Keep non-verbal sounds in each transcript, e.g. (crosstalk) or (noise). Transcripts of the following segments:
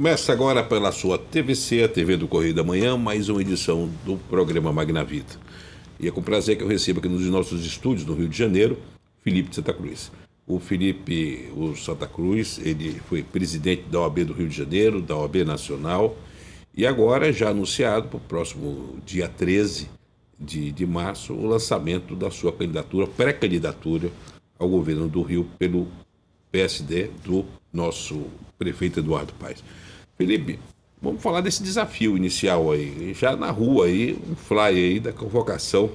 Começa agora pela sua TVC, a TV do Correio da Manhã, mais uma edição do programa Magna Vida. E é com prazer que eu recebo aqui nos nossos estúdios no Rio de Janeiro, Felipe de Santa Cruz. O Felipe o Santa Cruz, ele foi presidente da OAB do Rio de Janeiro, da OAB Nacional, e agora já anunciado para o próximo dia 13 de, de março o lançamento da sua candidatura, pré-candidatura ao governo do Rio pelo PSD do nosso prefeito Eduardo Paes. Felipe, vamos falar desse desafio inicial aí, já na rua aí, um fly aí da convocação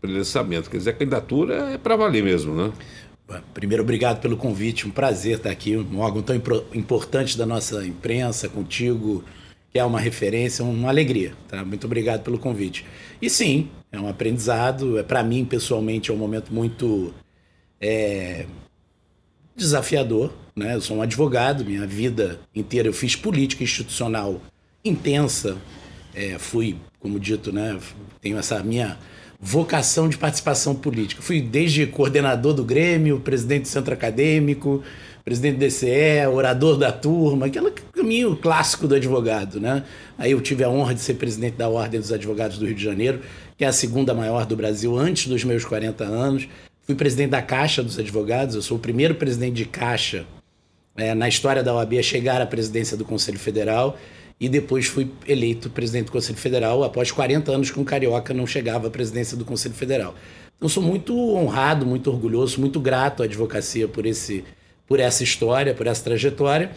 para lançamento. Quer dizer, a candidatura é para valer mesmo, né? Primeiro, obrigado pelo convite, um prazer estar aqui, um órgão tão importante da nossa imprensa, contigo, que é uma referência, uma alegria, tá? Muito obrigado pelo convite. E sim, é um aprendizado, é para mim pessoalmente é um momento muito é, desafiador. Né? Eu sou um advogado, minha vida inteira eu fiz política institucional intensa. É, fui, como dito, né, tenho essa minha vocação de participação política. Fui desde coordenador do Grêmio, presidente do centro acadêmico, presidente do DCE, orador da turma, aquele caminho clássico do advogado, né? Aí eu tive a honra de ser presidente da Ordem dos Advogados do Rio de Janeiro, que é a segunda maior do Brasil antes dos meus 40 anos. Fui presidente da Caixa dos Advogados, eu sou o primeiro presidente de Caixa é, na história da OAB a chegar à presidência do Conselho Federal e depois fui eleito presidente do Conselho Federal após 40 anos um carioca não chegava à presidência do Conselho Federal. Então sou muito honrado, muito orgulhoso, muito grato à advocacia por, esse, por essa história, por essa trajetória.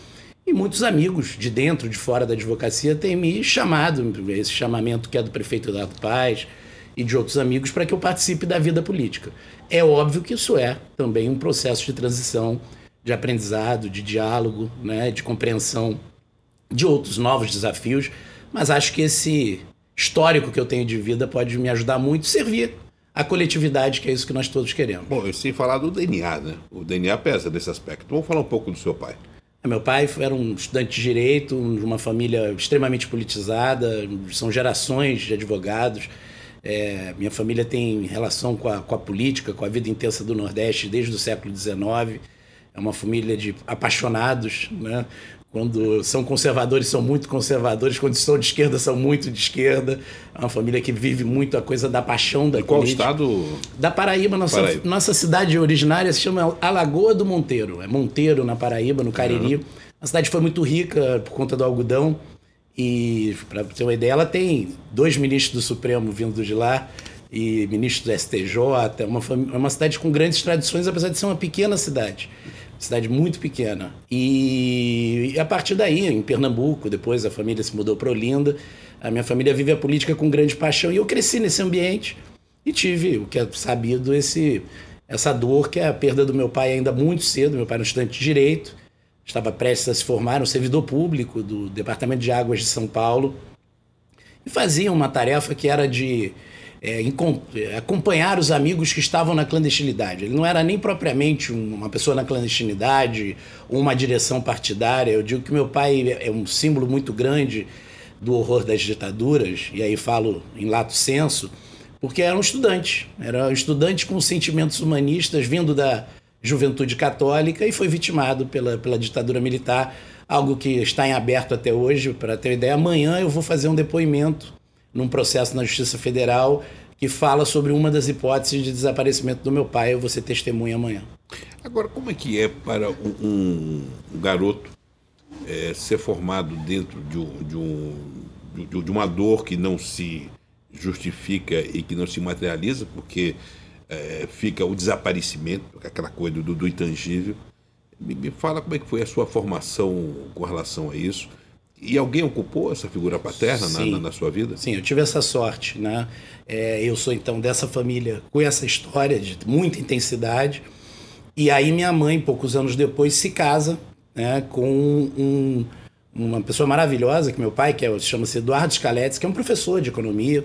E muitos amigos de dentro, de fora da advocacia têm me chamado, esse chamamento que é do prefeito Eduardo Paz, e de outros amigos para que eu participe da vida política. É óbvio que isso é também um processo de transição, de aprendizado, de diálogo, né, de compreensão de outros novos desafios, mas acho que esse histórico que eu tenho de vida pode me ajudar muito a servir a coletividade, que é isso que nós todos queremos. Bom, e sem falar do DNA, né? O DNA pesa nesse aspecto. Vamos falar um pouco do seu pai. Meu pai era um estudante de direito, de uma família extremamente politizada, são gerações de advogados. É, minha família tem relação com a, com a política, com a vida intensa do Nordeste desde o século XIX. É uma família de apaixonados, né? Quando são conservadores, são muito conservadores. Quando estão de esquerda, são muito de esquerda. É uma família que vive muito a coisa da paixão da de qual política. estado? Da Paraíba. Nossa, Paraíba. nossa cidade originária se chama Alagoa do Monteiro. É Monteiro, na Paraíba, no Cariri. Uhum. A cidade foi muito rica por conta do algodão. E, para ter uma ideia, ela tem dois ministros do Supremo vindo de lá e ministros do STJ. É uma, é uma cidade com grandes tradições, apesar de ser uma pequena cidade. Cidade muito pequena. E, e a partir daí, em Pernambuco, depois a família se mudou para Olinda. A minha família vive a política com grande paixão. E eu cresci nesse ambiente e tive, o que é sabido, esse, essa dor, que é a perda do meu pai ainda muito cedo. Meu pai era um estudante de direito estava prestes a se formar um servidor público do Departamento de Águas de São Paulo e fazia uma tarefa que era de é, é, acompanhar os amigos que estavam na clandestinidade. Ele não era nem propriamente uma pessoa na clandestinidade uma direção partidária. Eu digo que meu pai é um símbolo muito grande do horror das ditaduras, e aí falo em lato senso, porque era um estudante, era um estudante com sentimentos humanistas vindo da, juventude católica e foi vitimado pela, pela ditadura militar, algo que está em aberto até hoje. Para ter ideia, amanhã eu vou fazer um depoimento num processo na Justiça Federal que fala sobre uma das hipóteses de desaparecimento do meu pai. Eu vou ser testemunha amanhã. Agora, como é que é para um, garoto é, ser formado dentro de, um, de, um, de uma dor que não se justifica e que não se materializa, porque é, fica o desaparecimento, aquela coisa do, do intangível. Me, me, fala como é que foi a sua formação com relação a isso. E alguém ocupou essa figura paterna na, na, na, sua vida? Sim, eu tive essa sorte. Né? É, eu sou então dessa família com essa história de muita intensidade. E aí minha mãe, poucos anos depois, se casa né, com um, uma pessoa maravilhosa, que meu pai, que é, chama-se Eduardo Scaletes, que é um professor de economia,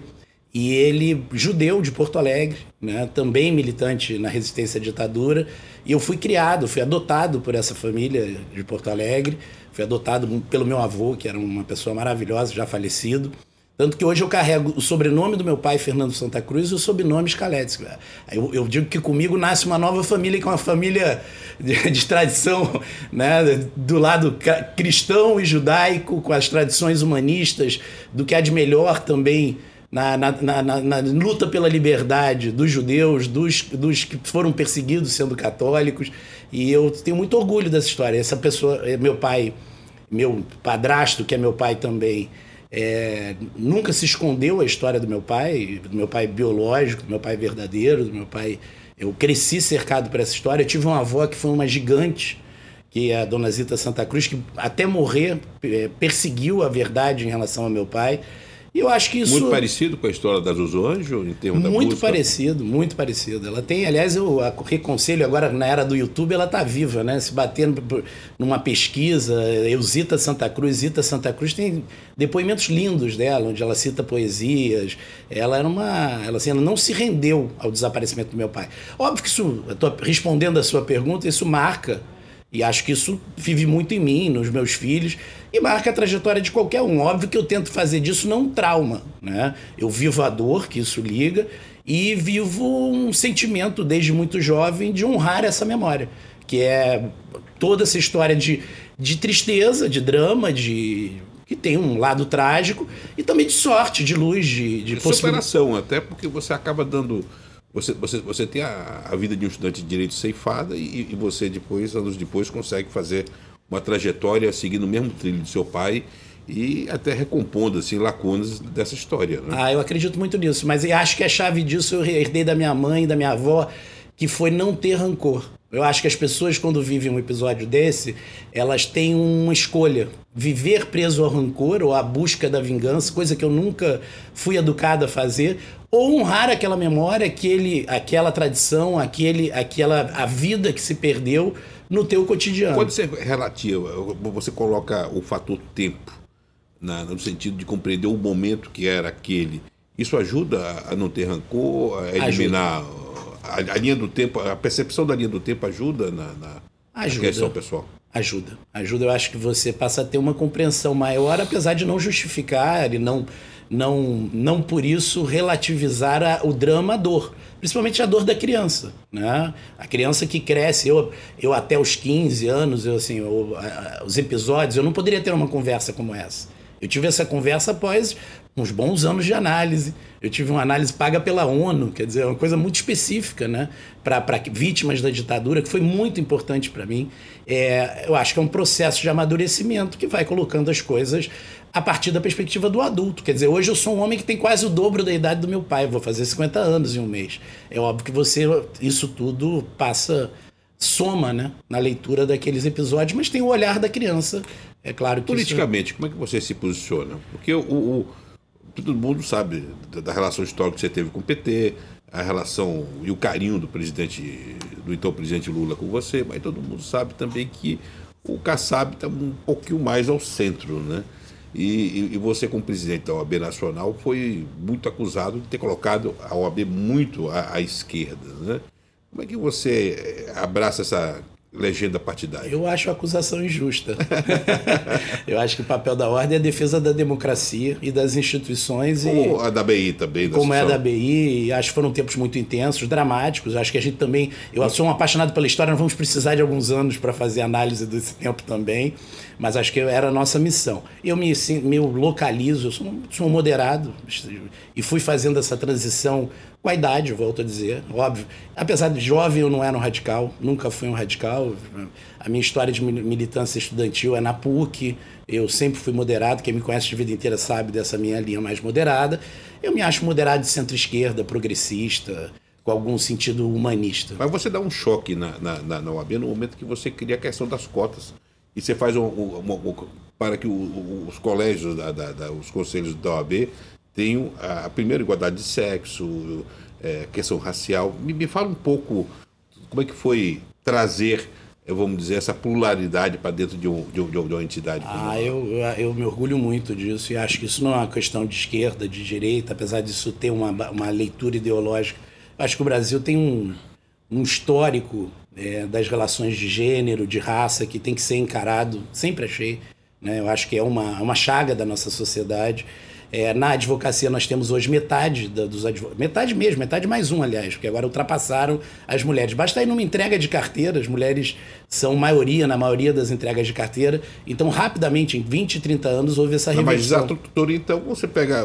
e ele, judeu de Porto Alegre, né, também militante na resistência à ditadura. E eu fui criado, fui adotado por essa família de Porto Alegre. Fui adotado pelo meu avô, que era uma pessoa maravilhosa, já falecido. Tanto que hoje eu carrego o sobrenome do meu pai, Fernando Santa Cruz, e o sobrenome Scalete. Eu, eu digo que comigo nasce uma nova família, que é uma família de, de, tradição, né, do lado cristão e judaico, com as tradições humanistas, do que há de melhor também na, na, na, na, luta pela liberdade dos judeus, dos, dos que foram perseguidos sendo católicos. E eu tenho muito orgulho dessa história. Essa pessoa, é meu pai, meu padrasto, que é meu pai também, é, nunca se escondeu a história do meu pai, do meu pai biológico, do meu pai verdadeiro, do meu pai. Eu cresci cercado por essa história. Eu tive uma avó que foi uma gigante, que é a dona Zita Santa Cruz, que até morrer é, perseguiu a verdade em relação ao meu pai. E eu acho que isso. Muito parecido com a história da Zuzu Anjo, em termos da Muito parecido, muito parecido. Ela tem, aliás, eu reconselho agora na era do YouTube, ela tá viva, né? Se batendo numa pesquisa, Eusita Santa Cruz, Zita Santa Cruz tem depoimentos lindos dela, onde ela cita poesias. Ela era uma. Ela, assim, ela não se rendeu ao desaparecimento do meu pai. Óbvio que isso, eu tô respondendo a sua pergunta, isso marca e acho que isso vive muito em mim, nos meus filhos, e marca a trajetória de qualquer um. Óbvio que eu tento fazer disso não um trauma, né? Eu vivo a dor que isso liga e vivo um sentimento desde muito jovem de honrar essa memória, que é toda essa história de, de tristeza, de drama, de que tem um lado trágico e também de sorte, de luz, de, de, de superação, até porque você acaba dando você, você, você tem a, a vida de um estudante de direito ceifada e, e você depois, anos depois, consegue fazer uma trajetória seguindo o mesmo trilho do seu pai e até recompondo assim lacunas dessa história. Né? Ah, eu acredito muito nisso, mas acho que a chave disso eu herdei da minha mãe da minha avó, que foi não ter rancor. Eu acho que as pessoas, quando vivem um episódio desse, elas têm uma escolha. Viver preso ao rancor ou à busca da vingança, coisa que eu nunca fui educado a fazer, ou honrar aquela memória, aquele, aquela tradição, aquele, aquela a vida que se perdeu no teu cotidiano. Quando você relativa, você coloca o fator tempo na, no sentido de compreender o momento que era aquele, isso ajuda a não ter rancor, a eliminar a, a, linha do tempo, a percepção da linha do tempo ajuda na, na, ajuda. na questão pessoal. Ajuda. Ajuda, eu acho que você passa a ter uma compreensão maior, apesar de não justificar e não não, não por isso relativizar a, o drama, a dor. Principalmente a dor da criança. Né? A criança que cresce, eu, eu até os 15 anos, eu, assim, eu, os episódios, eu não poderia ter uma conversa como essa. Eu tive essa conversa após uns bons anos de análise. Eu tive uma análise paga pela ONU, quer dizer, uma coisa muito específica, né? Para vítimas da ditadura, que foi muito importante para mim. É, eu acho que é um processo de amadurecimento que vai colocando as coisas a partir da perspectiva do adulto. Quer dizer, hoje eu sou um homem que tem quase o dobro da idade do meu pai, vou fazer 50 anos em um mês. É óbvio que você, isso tudo passa, soma, né, na leitura daqueles episódios, mas tem o olhar da criança. É claro que. Politicamente, isso... como é que você se posiciona? Porque o, o, todo mundo sabe da relação histórica que você teve com o PT, a relação e o carinho do presidente, do então presidente Lula com você, mas todo mundo sabe também que o Kassab está um pouquinho mais ao centro, né? E, e, você, como presidente da OAB Nacional, foi muito acusado de ter colocado a OAB muito à, à esquerda. Né? Como é que você abraça essa legenda partidária? Eu acho a acusação injusta. (laughs) eu acho que o papel da ordem é a defesa da democracia e das instituições. Como e, a da BI também. Como é a da BI, acho que foram tempos muito intensos, dramáticos. Acho que a gente também. Eu sou um apaixonado pela história, nós vamos precisar de alguns anos para fazer análise desse tempo também, mas acho que era a nossa missão. Eu me, me localizo, eu sou, sou moderado e fui fazendo essa transição com a idade, volto a dizer, óbvio. Apesar de jovem, eu não era um radical, nunca fui um radical. A minha história de militância estudantil é na PUC, eu sempre fui moderado. Quem me conhece de vida inteira sabe dessa minha linha mais moderada. Eu me acho moderado de centro-esquerda, progressista, com algum sentido humanista. Mas você dá um choque na, na, na, na OAB no momento que você cria a questão das cotas. E você faz um, um, um, um para que o, os colégios, da, da, da, os conselhos da OAB tenho a, primeira igualdade de sexo, é, questão racial. Me, me fala um pouco como é que foi trazer vamos dizer, essa pluralidade para dentro de, um, de, um, de, uma entidade? Ah, eu, eu me orgulho muito disso e acho que isso não é uma questão de esquerda, de direita, apesar disso ter uma, uma leitura ideológica. Acho que o Brasil tem um, um histórico é, das relações de gênero, de raça, que tem que ser encarado, sempre achei. Né? Eu acho que é uma, uma chaga da nossa sociedade É, na advocacia nós temos hoje metade da, dos advogados, metade mesmo, metade mais um, aliás, porque agora ultrapassaram as mulheres. Basta ir numa entrega de carteira, as mulheres são maioria na maioria das entregas de carteira, então rapidamente, em 20, 30 anos, houve essa reversão. Mas tutor, então, você pega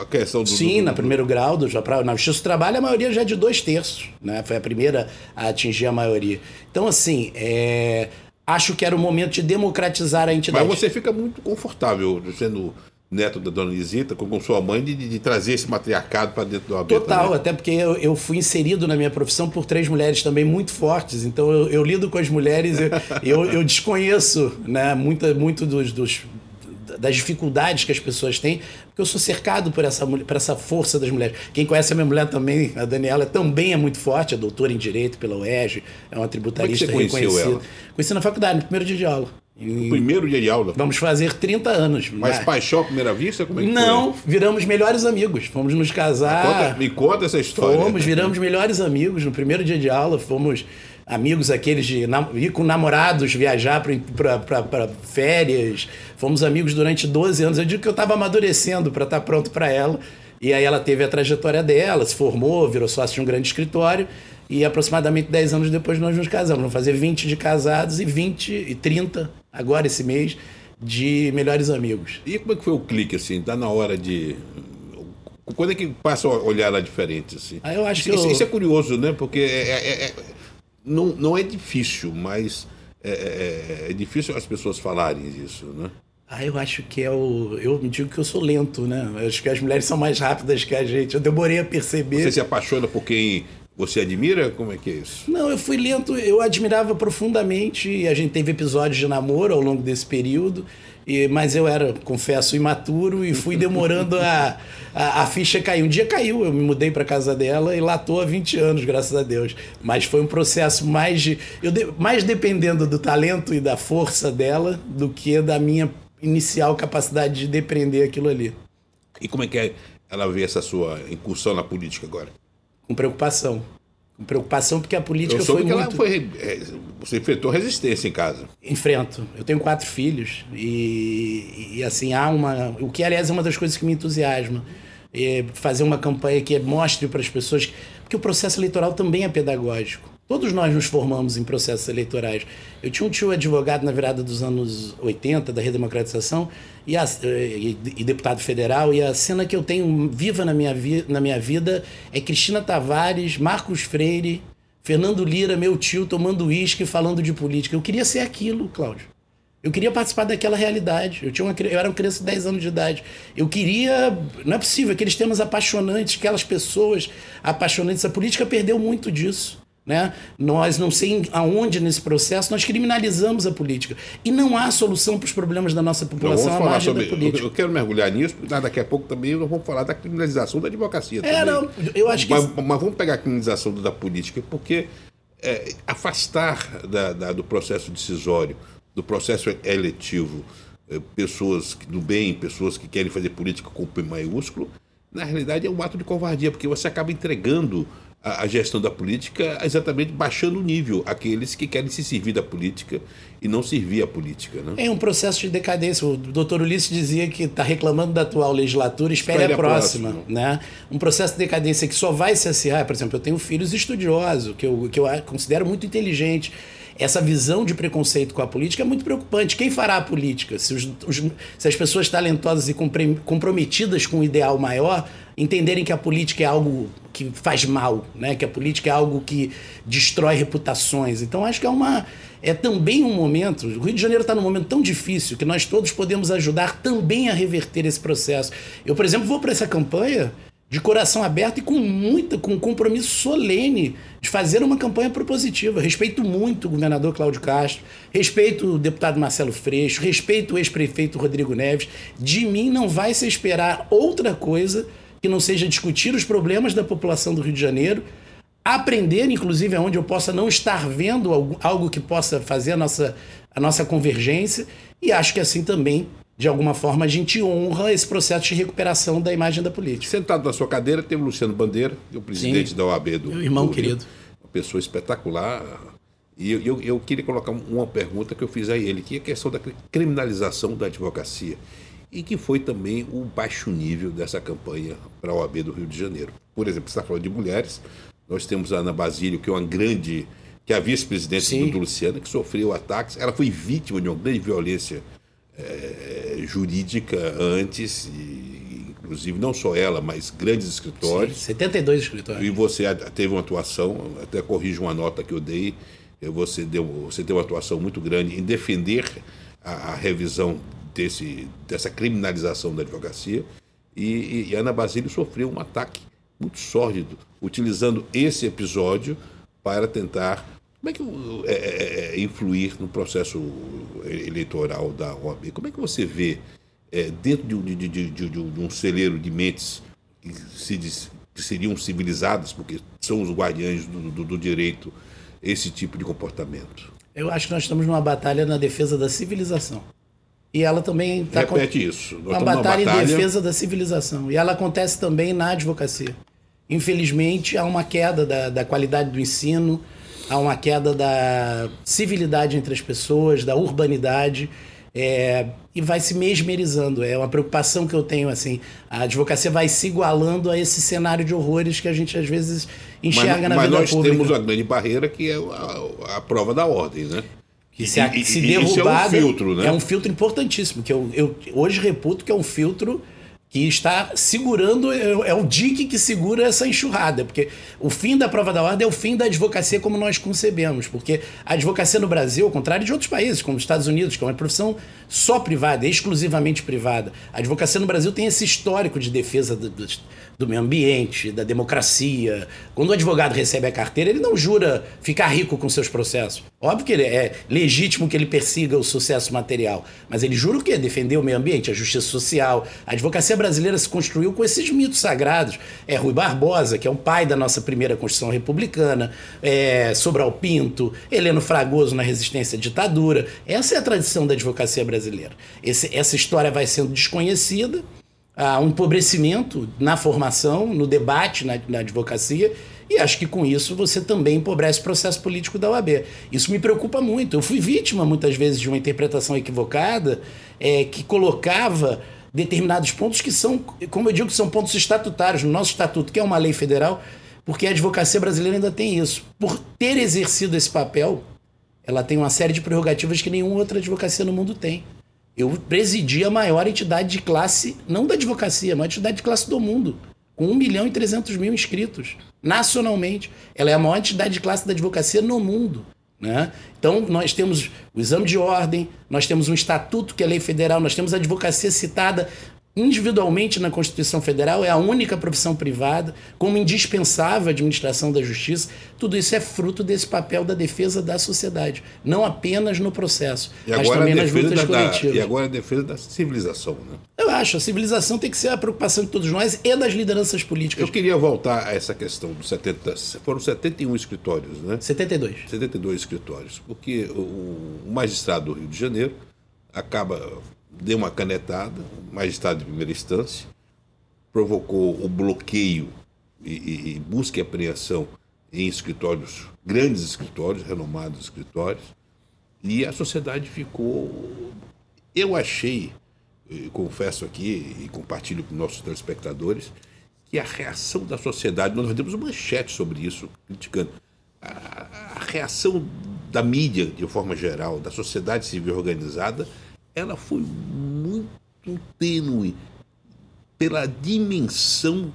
a questão do... Sim, do, na primeiro grau, do, pra, na Justiça do Trabalho, a maioria já é de dois terços, né? foi a primeira a atingir a maioria. Então, assim, é acho que era o momento de democratizar a entidade. Mas você fica muito confortável sendo neto da dona Lisita, com sua mãe, de, de trazer esse matriarcado para dentro do AB. Total, também. até porque eu, eu, fui inserido na minha profissão por três mulheres também muito fortes, então eu, eu lido com as mulheres, eu, (laughs) eu, desconheço né, muita, muito dos, dos, das dificuldades que as pessoas têm, porque eu sou cercado por essa, por essa força das mulheres. Quem conhece a minha mulher também, a Daniela, também é muito forte, é doutora em Direito pela UERJ, é uma tributarista Como é que você reconhecida. Ela? Conheci na faculdade, no primeiro dia de aula. No primeiro dia de aula? Vamos fazer 30 anos. Mas né? paixão à primeira vista? Como é que Não, foi? viramos melhores amigos. Fomos nos casar. Conta, me conta essa história. Fomos, viramos melhores amigos. No primeiro dia de aula, fomos amigos aqueles de ir com namorados viajar para férias. Fomos amigos durante 12 anos. Eu digo que eu estava amadurecendo para estar tá pronto para ela. E aí ela teve a trajetória dela, se formou, virou sócio de um grande escritório. E aproximadamente 10 anos depois nós nos casamos. Vamos fazer 20 de casados e 20 e 30 agora esse mês de melhores amigos. E como é que foi o clique assim? Tá na hora de quando é que passa a olhar lá diferente assim? Ah, eu acho isso, que eu... isso é curioso, né? Porque é, é, é, não, não é difícil, mas é, é, é, difícil as pessoas falarem isso, né? Ah, eu acho que é o. Eu me digo que eu sou lento, né? Eu acho que as mulheres são mais rápidas que a gente. Eu demorei a perceber. Você se apaixona por quem você admira? Como é que é isso? Não, eu fui lento, eu admirava profundamente. A gente teve episódios de namoro ao longo desse período, e, mas eu era, confesso, imaturo e fui demorando a, a, a, ficha cair. Um dia caiu, eu me mudei para casa dela e lá estou há 20 anos, graças a Deus. Mas foi um processo mais de. Eu de, mais dependendo do talento e da força dela do que da minha inicial capacidade de depreender aquilo ali. E como é que é ela vê essa sua incursão na política agora? Com preocupação. Com preocupação porque a política foi que muito... Foi, é, você enfrentou resistência em casa. Enfrento. Eu tenho quatro filhos e, e assim, há uma... O que, aliás, é uma das coisas que me entusiasma. É fazer uma campanha que mostre para as pessoas... Porque o processo eleitoral também é pedagógico. Todos nós nos formamos em processos eleitorais. Eu tinha um tio advogado na virada dos anos 80, da redemocratização, e, a, e, e, deputado federal, e a cena que eu tenho viva na minha, vi, na minha vida é Cristina Tavares, Marcos Freire, Fernando Lira, meu tio, tomando uísque falando de política. Eu queria ser aquilo, Cláudio. Eu queria participar daquela realidade. Eu, tinha uma, eu era uma criança de 10 anos de idade. Eu queria. Não é possível, aqueles temas apaixonantes, aquelas pessoas apaixonantes. A política perdeu muito disso. Né? Nós não sei aonde nesse processo nós criminalizamos a política. E não há solução para os problemas da nossa população à margem sobre, da política. Eu, quero mergulhar nisso, porque daqui a pouco também nós vamos falar da criminalização da advocacia. É, não, eu acho que... Mas, mas, vamos pegar a criminalização da política, porque é, afastar da, da, do processo decisório, do processo eletivo, é, pessoas do bem, pessoas que querem fazer política com P maiúsculo, na realidade é um ato de covardia, porque você acaba entregando a, a, gestão da política exatamente baixando o nível aqueles que querem se servir da política e não servir a política. Né? É um processo de decadência. O doutor Ulisses dizia que está reclamando da atual legislatura, espere, espere a, próxima. próxima. Né? Um processo de decadência que só vai se acirrar. Por exemplo, eu tenho filhos estudiosos, que eu, que eu considero muito inteligentes essa visão de preconceito com a política é muito preocupante. Quem fará a política? Se, os, os, se as pessoas talentosas e comprometidas com o um ideal maior entenderem que a política é algo que faz mal, né? que a política é algo que destrói reputações. Então, acho que é uma é também um momento. O Rio de Janeiro está num momento tão difícil que nós todos podemos ajudar também a reverter esse processo. Eu, por exemplo, vou para essa campanha de coração aberto e com muita, com um compromisso solene de fazer uma campanha propositiva. Respeito muito o governador Cláudio Castro, respeito o deputado Marcelo Freixo, respeito o ex-prefeito Rodrigo Neves. De mim não vai se esperar outra coisa que não seja discutir os problemas da população do Rio de Janeiro, aprender, inclusive, onde eu possa não estar vendo algo, algo que possa fazer a nossa, a nossa convergência, e acho que assim também de alguma forma, a gente honra esse processo de recuperação da imagem da política. Sentado na sua cadeira tem o Luciano Bandeira, é o presidente Sim, da OAB do Meu irmão do querido. Uma pessoa espetacular. E eu, eu, eu, queria colocar uma pergunta que eu fiz a ele, que é a questão da criminalização da advocacia. e que foi também o baixo nível dessa campanha para a OAB do Rio de Janeiro. Por exemplo, você está falando de mulheres, nós temos a Ana Basílio, que é uma grande, que é a vice-presidente do Luciana, que sofreu ataques, ela foi vítima de uma grande violência é, jurídica antes, e, inclusive não só ela, mas grandes escritórios. Sim, 72 escritórios. E você teve uma atuação, até corrijo uma nota que eu dei, você deu, você deu uma atuação muito grande em defender a, a revisão desse, dessa criminalização da advocacia. E, e Ana Basílio sofreu um ataque muito sórdido, utilizando esse episódio para tentar como é que é, é, é, influir no processo eleitoral da OAB? Como é que você vê é, dentro de, de, de, de, um celeiro de mentes que, se diz, que seriam civilizadas, porque são os guardiães do, do, do direito, esse tipo de comportamento? Eu acho que nós estamos numa batalha na defesa da civilização. E ela também está. Repete com... isso. Nós uma batalha, batalha em defesa da civilização. E ela acontece também na advocacia. Infelizmente, há uma queda da, da qualidade do ensino, há uma queda da civilidade entre as pessoas, da urbanidade. É, e vai se mesmerizando. É uma preocupação que eu tenho, assim. A advocacia vai se igualando a esse cenário de horrores que a gente às vezes enxerga mas, na mas vida pública. Mas nós temos a grande barreira que é a, a prova da ordem, né? Que se, e, se derrubada, é um filtro, né? É um filtro importantíssimo, que eu, eu hoje reputo que é um filtro que está segurando, é, é o dique que segura essa enxurrada, porque o fim da prova da ordem é o fim da advocacia como nós concebemos, porque a advocacia no Brasil, ao contrário de outros países, como os Estados Unidos, que é uma profissão só privada, exclusivamente privada, a advocacia no Brasil tem esse histórico de defesa do, do, do meio ambiente, da democracia. Quando o advogado recebe a carteira, ele não jura ficar rico com seus processos. Óbvio que é legítimo que ele persiga o sucesso material, mas ele jura o quê? Defender o meio ambiente, a justiça social. A advocacia brasileira se construiu com esses mitos sagrados. É Rui Barbosa, que é o pai da nossa primeira Constituição Republicana, é Sobral Pinto, Heleno Fragoso na resistência à ditadura. Essa é a tradição da advocacia brasileira. Esse, essa história vai sendo desconhecida uh, um empobrecimento na formação, no debate na, na advocacia, e acho que com isso você também empobrece o processo político da OAB. Isso me preocupa muito. Eu fui vítima muitas vezes de uma interpretação equivocada é, que colocava determinados pontos que são, como eu digo, são pontos estatutários no nosso estatuto, que é uma lei federal, porque a advocacia brasileira ainda tem isso. Por ter exercido esse papel, ela tem uma série de prerrogativas que nenhuma outra advocacia no mundo tem. Eu presidi a maior entidade de classe, não da advocacia, mas entidade de classe do mundo, com 1 milhão e 300 mil inscritos, nacionalmente. Ela é a maior entidade de classe da advocacia no mundo. Né? Então, nós temos o exame de ordem, nós temos um estatuto que é lei federal, nós temos a advocacia citada individualmente na Constituição Federal, é a única profissão privada, como indispensável à administração da justiça. Tudo isso é fruto desse papel da defesa da sociedade, não apenas no processo, mas também nas lutas da, coletivas. E agora a defesa da civilização. Né? Eu acho, a civilização tem que ser a preocupação de todos nós e das lideranças políticas. Eu queria voltar a essa questão dos 70, foram 71 escritórios, né? 72. 72 escritórios, porque o magistrado do Rio de Janeiro acaba deu uma canetada, magistrado de primeira instância, provocou o bloqueio e, e, e busca e apreensão em escritórios, grandes escritórios, renomados escritórios, e a sociedade ficou. Eu achei, eu confesso aqui e compartilho com nossos telespectadores, que a reação da sociedade, nós temos uma manchete sobre isso, criticando, a, a reação da mídia, de forma geral, da sociedade civil organizada, ela foi muito tênue pela dimensão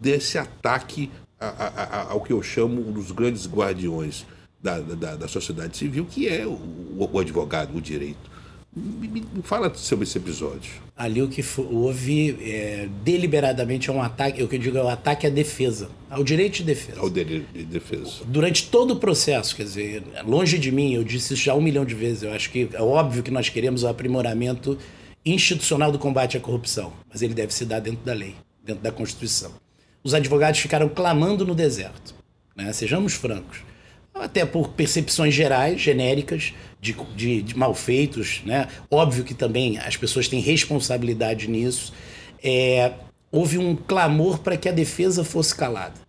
desse ataque a, a, a, ao que eu chamo um dos grandes guardiões da, da, da sociedade civil, que é o, o advogado, o direito. Me, me, fala sobre esse episódio. Ali o que houve é, deliberadamente é um ataque, o que eu digo é um ataque à defesa, ao direito de defesa. Ao direito de defesa. Durante todo o processo, quer dizer, longe de mim, eu disse isso já um milhão de vezes, eu acho que é óbvio que nós queremos o aprimoramento institucional do combate à corrupção, mas ele deve se dar dentro da lei, dentro da Constituição. Os advogados ficaram clamando no deserto, né? sejamos francos até por percepções gerais, genéricas, de, de, de malfeitos. Né? Óbvio que também as pessoas têm responsabilidade nisso. É, houve um clamor para que a defesa fosse calada.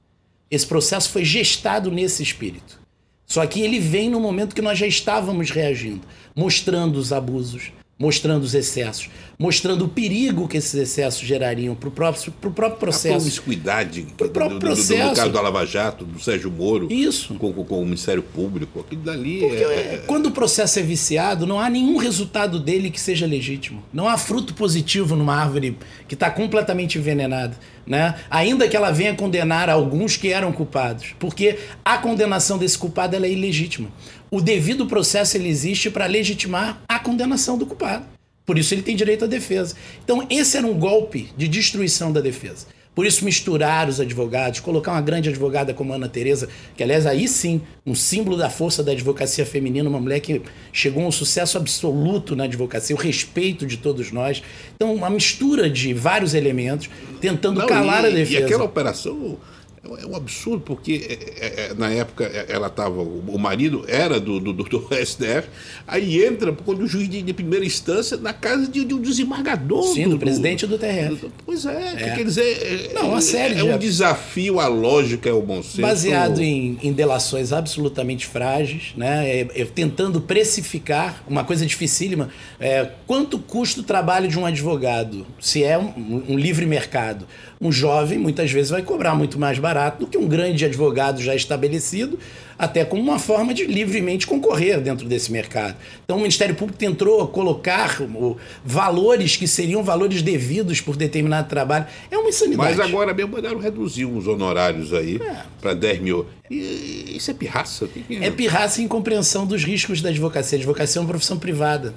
Esse processo foi gestado nesse espírito. Só que ele vem no momento que nós já estávamos reagindo, mostrando os abusos, mostrando os excessos, mostrando o perigo que esses excessos gerariam para o próprio, pro próprio processo. A promiscuidade pro próprio do, processo. Do, do, caso da Lava Jato, do Sérgio Moro, Isso. Com, com, o Ministério Público, aquilo dali Porque é... quando o processo é viciado, não há nenhum resultado dele que seja legítimo. Não há fruto positivo numa árvore que está completamente envenenada. Né? Ainda que ela venha condenar alguns que eram culpados, porque a condenação desse culpado é ilegítima. O devido processo ele existe para legitimar a condenação do culpado. Por isso ele tem direito à defesa. Então, esse era um golpe de destruição da defesa. Por isso, misturar os advogados, colocar uma grande advogada como Ana Tereza, que, aliás, aí sim, um símbolo da força da advocacia feminina, uma mulher que chegou a um sucesso absoluto na advocacia, o respeito de todos nós. Então, uma mistura de vários elementos, tentando Não, calar e, a defesa. E aquela operação é um absurdo, porque é, é, é na época ela estava. O marido era do, do, do, STF, (laughs) aí entra, quando o juiz de, de primeira instância, na casa de, de um desembargador. Sim, do, do presidente do TRF. pois é, é. quer dizer. Não, uma série é, um desafio à lógica, ao bom senso. Baseado em, em delações absolutamente frágeis, né? É, tentando precificar uma coisa dificílima. quanto custa o trabalho de um advogado? Se é um, um livre mercado. Um jovem muitas vezes vai cobrar muito mais barato do que um grande advogado já estabelecido, até como uma forma de livremente concorrer dentro desse mercado. Então o Ministério Público tentou colocar valores que seriam valores devidos por determinado trabalho. É uma insanidade. Mas agora mesmo mandaram reduzir os honorários aí é. para 10 mil. E, isso é pirraça? É pirraça e incompreensão dos riscos da advocacia. A advocacia é uma profissão privada.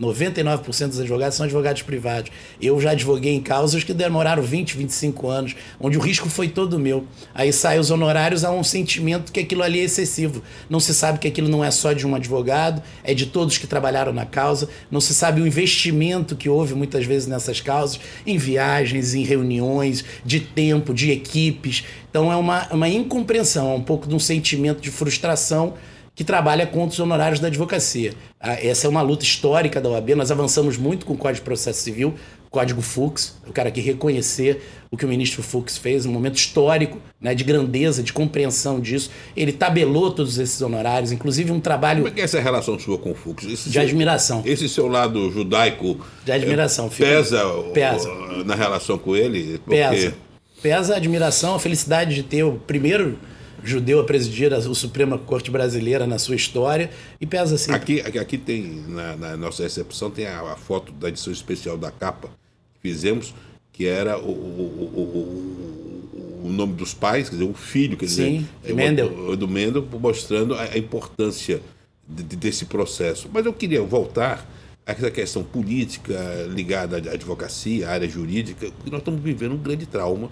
99% dos advogados são advogados privados. Eu já advoguei em causas que demoraram 20, 25 anos, onde o risco foi todo meu. Aí saem os honorários, há um sentimento que aquilo ali é excessivo. Não se sabe que aquilo não é só de um advogado, é de todos que trabalharam na causa. Não se sabe o investimento que houve muitas vezes nessas causas, em viagens, em reuniões, de tempo, de equipes. Então é uma, uma incompreensão, é um pouco de um sentimento de frustração que trabalha contra os honorários da advocacia. Ah, essa é uma luta histórica da OAB, nós avançamos muito com o Código de Processo Civil, Código Fux, eu quero aqui reconhecer o que o ministro Fux fez, um momento histórico, né, de grandeza, de compreensão disso. Ele tabelou todos esses honorários, inclusive um trabalho... Como é que é essa relação sua com o Fux? Esse de seu, admiração. Esse seu lado judaico... De admiração. Fica, pesa, pesa na relação com ele? Porque... Pesa. Pesa a admiração, a felicidade de ter o primeiro judeu a presidir a, Suprema Corte Brasileira na sua história e pesa assim. Aqui, aqui, aqui tem, na, na, nossa recepção, tem a, a, foto da edição especial da capa que fizemos, que era o, o, o, o nome dos pais, quer dizer, o filho, quer dizer, Sim, é, Mendel. do Mendel, mostrando a, a importância de, de, desse processo. Mas eu queria voltar a essa questão política ligada à advocacia, à área jurídica, porque nós estamos vivendo um grande trauma,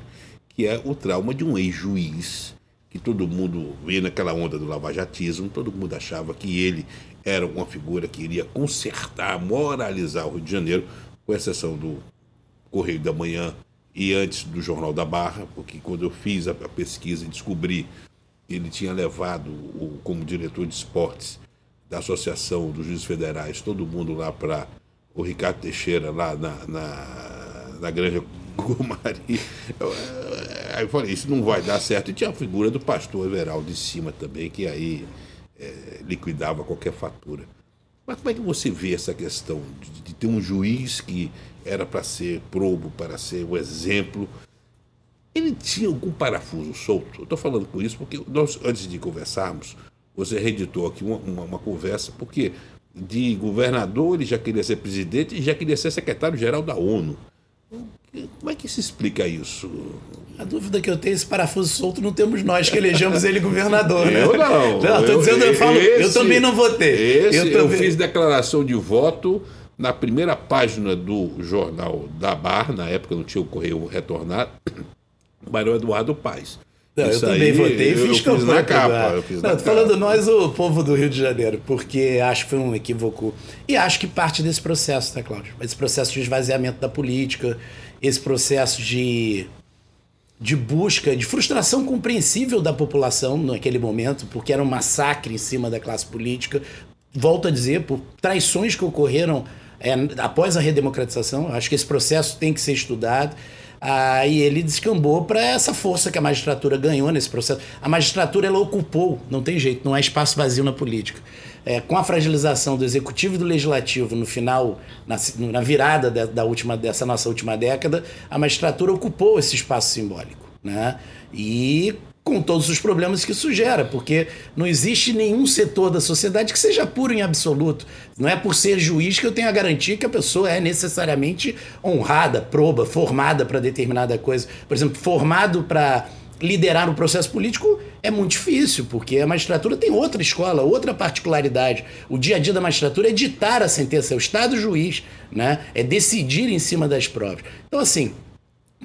que é o trauma de um ex-juiz que todo mundo via naquela onda do lavajatismo, todo mundo achava que ele era uma figura que iria consertar, moralizar o Rio de Janeiro, com exceção do Correio da Manhã e antes do Jornal da Barra, porque quando eu fiz a pesquisa e descobri que ele tinha levado o, como diretor de esportes da Associação dos Juízes Federais, todo mundo lá para o Ricardo Teixeira, lá na, na, na Granja Gomari. Aí eu falei, isso não vai dar certo. E tinha a figura do pastor Everaldo de cima também, que aí é, liquidava qualquer fatura. Mas como é que você vê essa questão de, de ter um juiz que era para ser probo, para ser o exemplo? Ele tinha algum parafuso solto? Eu estou falando com isso porque nós, antes de conversarmos, você reeditou aqui uma, uma, uma conversa, porque de governador ele já queria ser presidente e já queria ser secretário-geral da ONU. Como é que se explica isso? A dúvida que eu tenho, esse parafuso solto não temos nós que elegemos ele governador, né? Eu não. Não, estou dizendo, eu falo, esse, eu também não votei. Esse, eu, eu fiz declaração de voto na primeira página do jornal da Bar, na época não tinha o Correio Retornado, (clears throat) Barão Eduardo Paz. Não, eu também votei e fiz campanha. Na capa, eu não, falando nós, o povo do Rio de Janeiro, porque acho que foi um equívoco. E acho que parte desse processo, tá, Cláudio? Esse processo de esvaziamento da política, esse processo de, de busca, de frustração compreensível da população naquele momento, porque era um massacre em cima da classe política. Volto a dizer, por traições que ocorreram é, após a redemocratização. Acho que esse processo tem que ser estudado. Aí ele descambou para essa força que a magistratura ganhou nesse processo. A magistratura ela ocupou, não tem jeito, não há espaço vazio na política. É, com a fragilização do executivo e do legislativo no final, na, na virada de, da última, dessa nossa última década, a magistratura ocupou esse espaço simbólico. Né? E com todos os problemas que isso gera, porque não existe nenhum setor da sociedade que seja puro em absoluto. Não é por ser juiz que eu tenho a garantia que a pessoa é necessariamente honrada, proba, formada para determinada coisa. Por exemplo, formado para liderar um processo político é muito difícil, porque a magistratura tem outra escola, outra particularidade. O dia a dia da magistratura é ditar a sentença, é o Estado juiz, né? é decidir em cima das provas. Então, assim,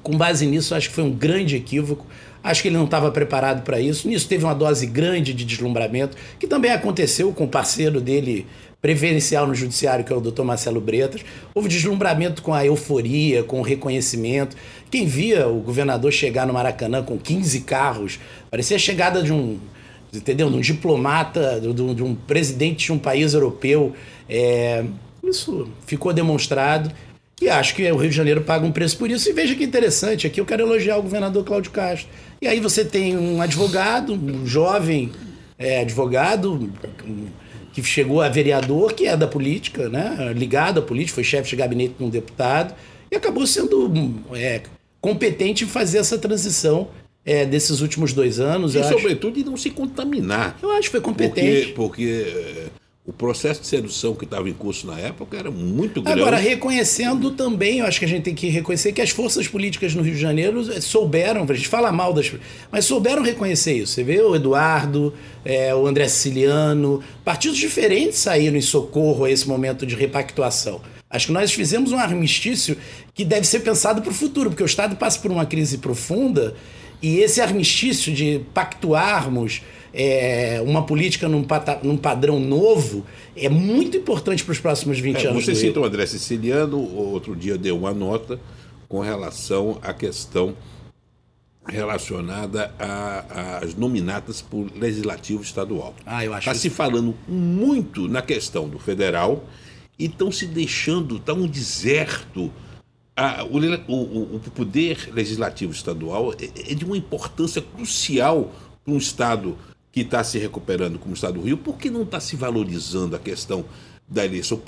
com base nisso, acho que foi um grande equívoco. Acho que ele não estava preparado para isso. Nisso teve uma dose grande de deslumbramento, que também aconteceu com o parceiro dele preferencial no judiciário, que é o doutor Marcelo Bretas. Houve deslumbramento com a euforia, com o reconhecimento. Quem via o governador chegar no Maracanã com 15 carros, parecia a chegada de um, entendeu? De um diplomata, de, de um presidente de um país europeu. É, isso ficou demonstrado. E acho que o Rio de Janeiro paga um preço por isso. E veja que interessante, aqui eu quero elogiar o governador Cláudio Castro. E aí você tem um advogado, um jovem é, advogado, que chegou a vereador, que é da política, né? ligado à política, foi chefe de gabinete de um deputado, e acabou sendo é, competente em fazer essa transição é, desses últimos dois anos. E, sobretudo, de não se contaminar. Eu acho que foi competente. Porque, porque o processo de sedução que estava em curso na época era muito grande. Agora, reconhecendo também, eu acho que a gente tem que reconhecer que as forças políticas no Rio de Janeiro souberam, a gente fala mal das. mas souberam reconhecer isso. Você vê o Eduardo, é, o André Siciliano, partidos diferentes saíram em socorro a esse momento de repactuação. Acho que nós fizemos um armistício que deve ser pensado para o futuro, porque o Estado passa por uma crise profunda e esse armistício de pactuarmos é, uma política num, pata, num, padrão novo é muito importante para os próximos 20 é, anos. Você cita o André Siciliano, outro dia deu uma nota com relação à questão relacionada às nominatas por legislativo estadual. Ah, eu acho. Está se falando muito na questão do federal e estão se deixando, está um deserto. Ah, o, o, o, poder legislativo estadual é, é de uma importância crucial para um Estado que está se recuperando como o Estado do Rio, por que não está se valorizando a questão da eleição?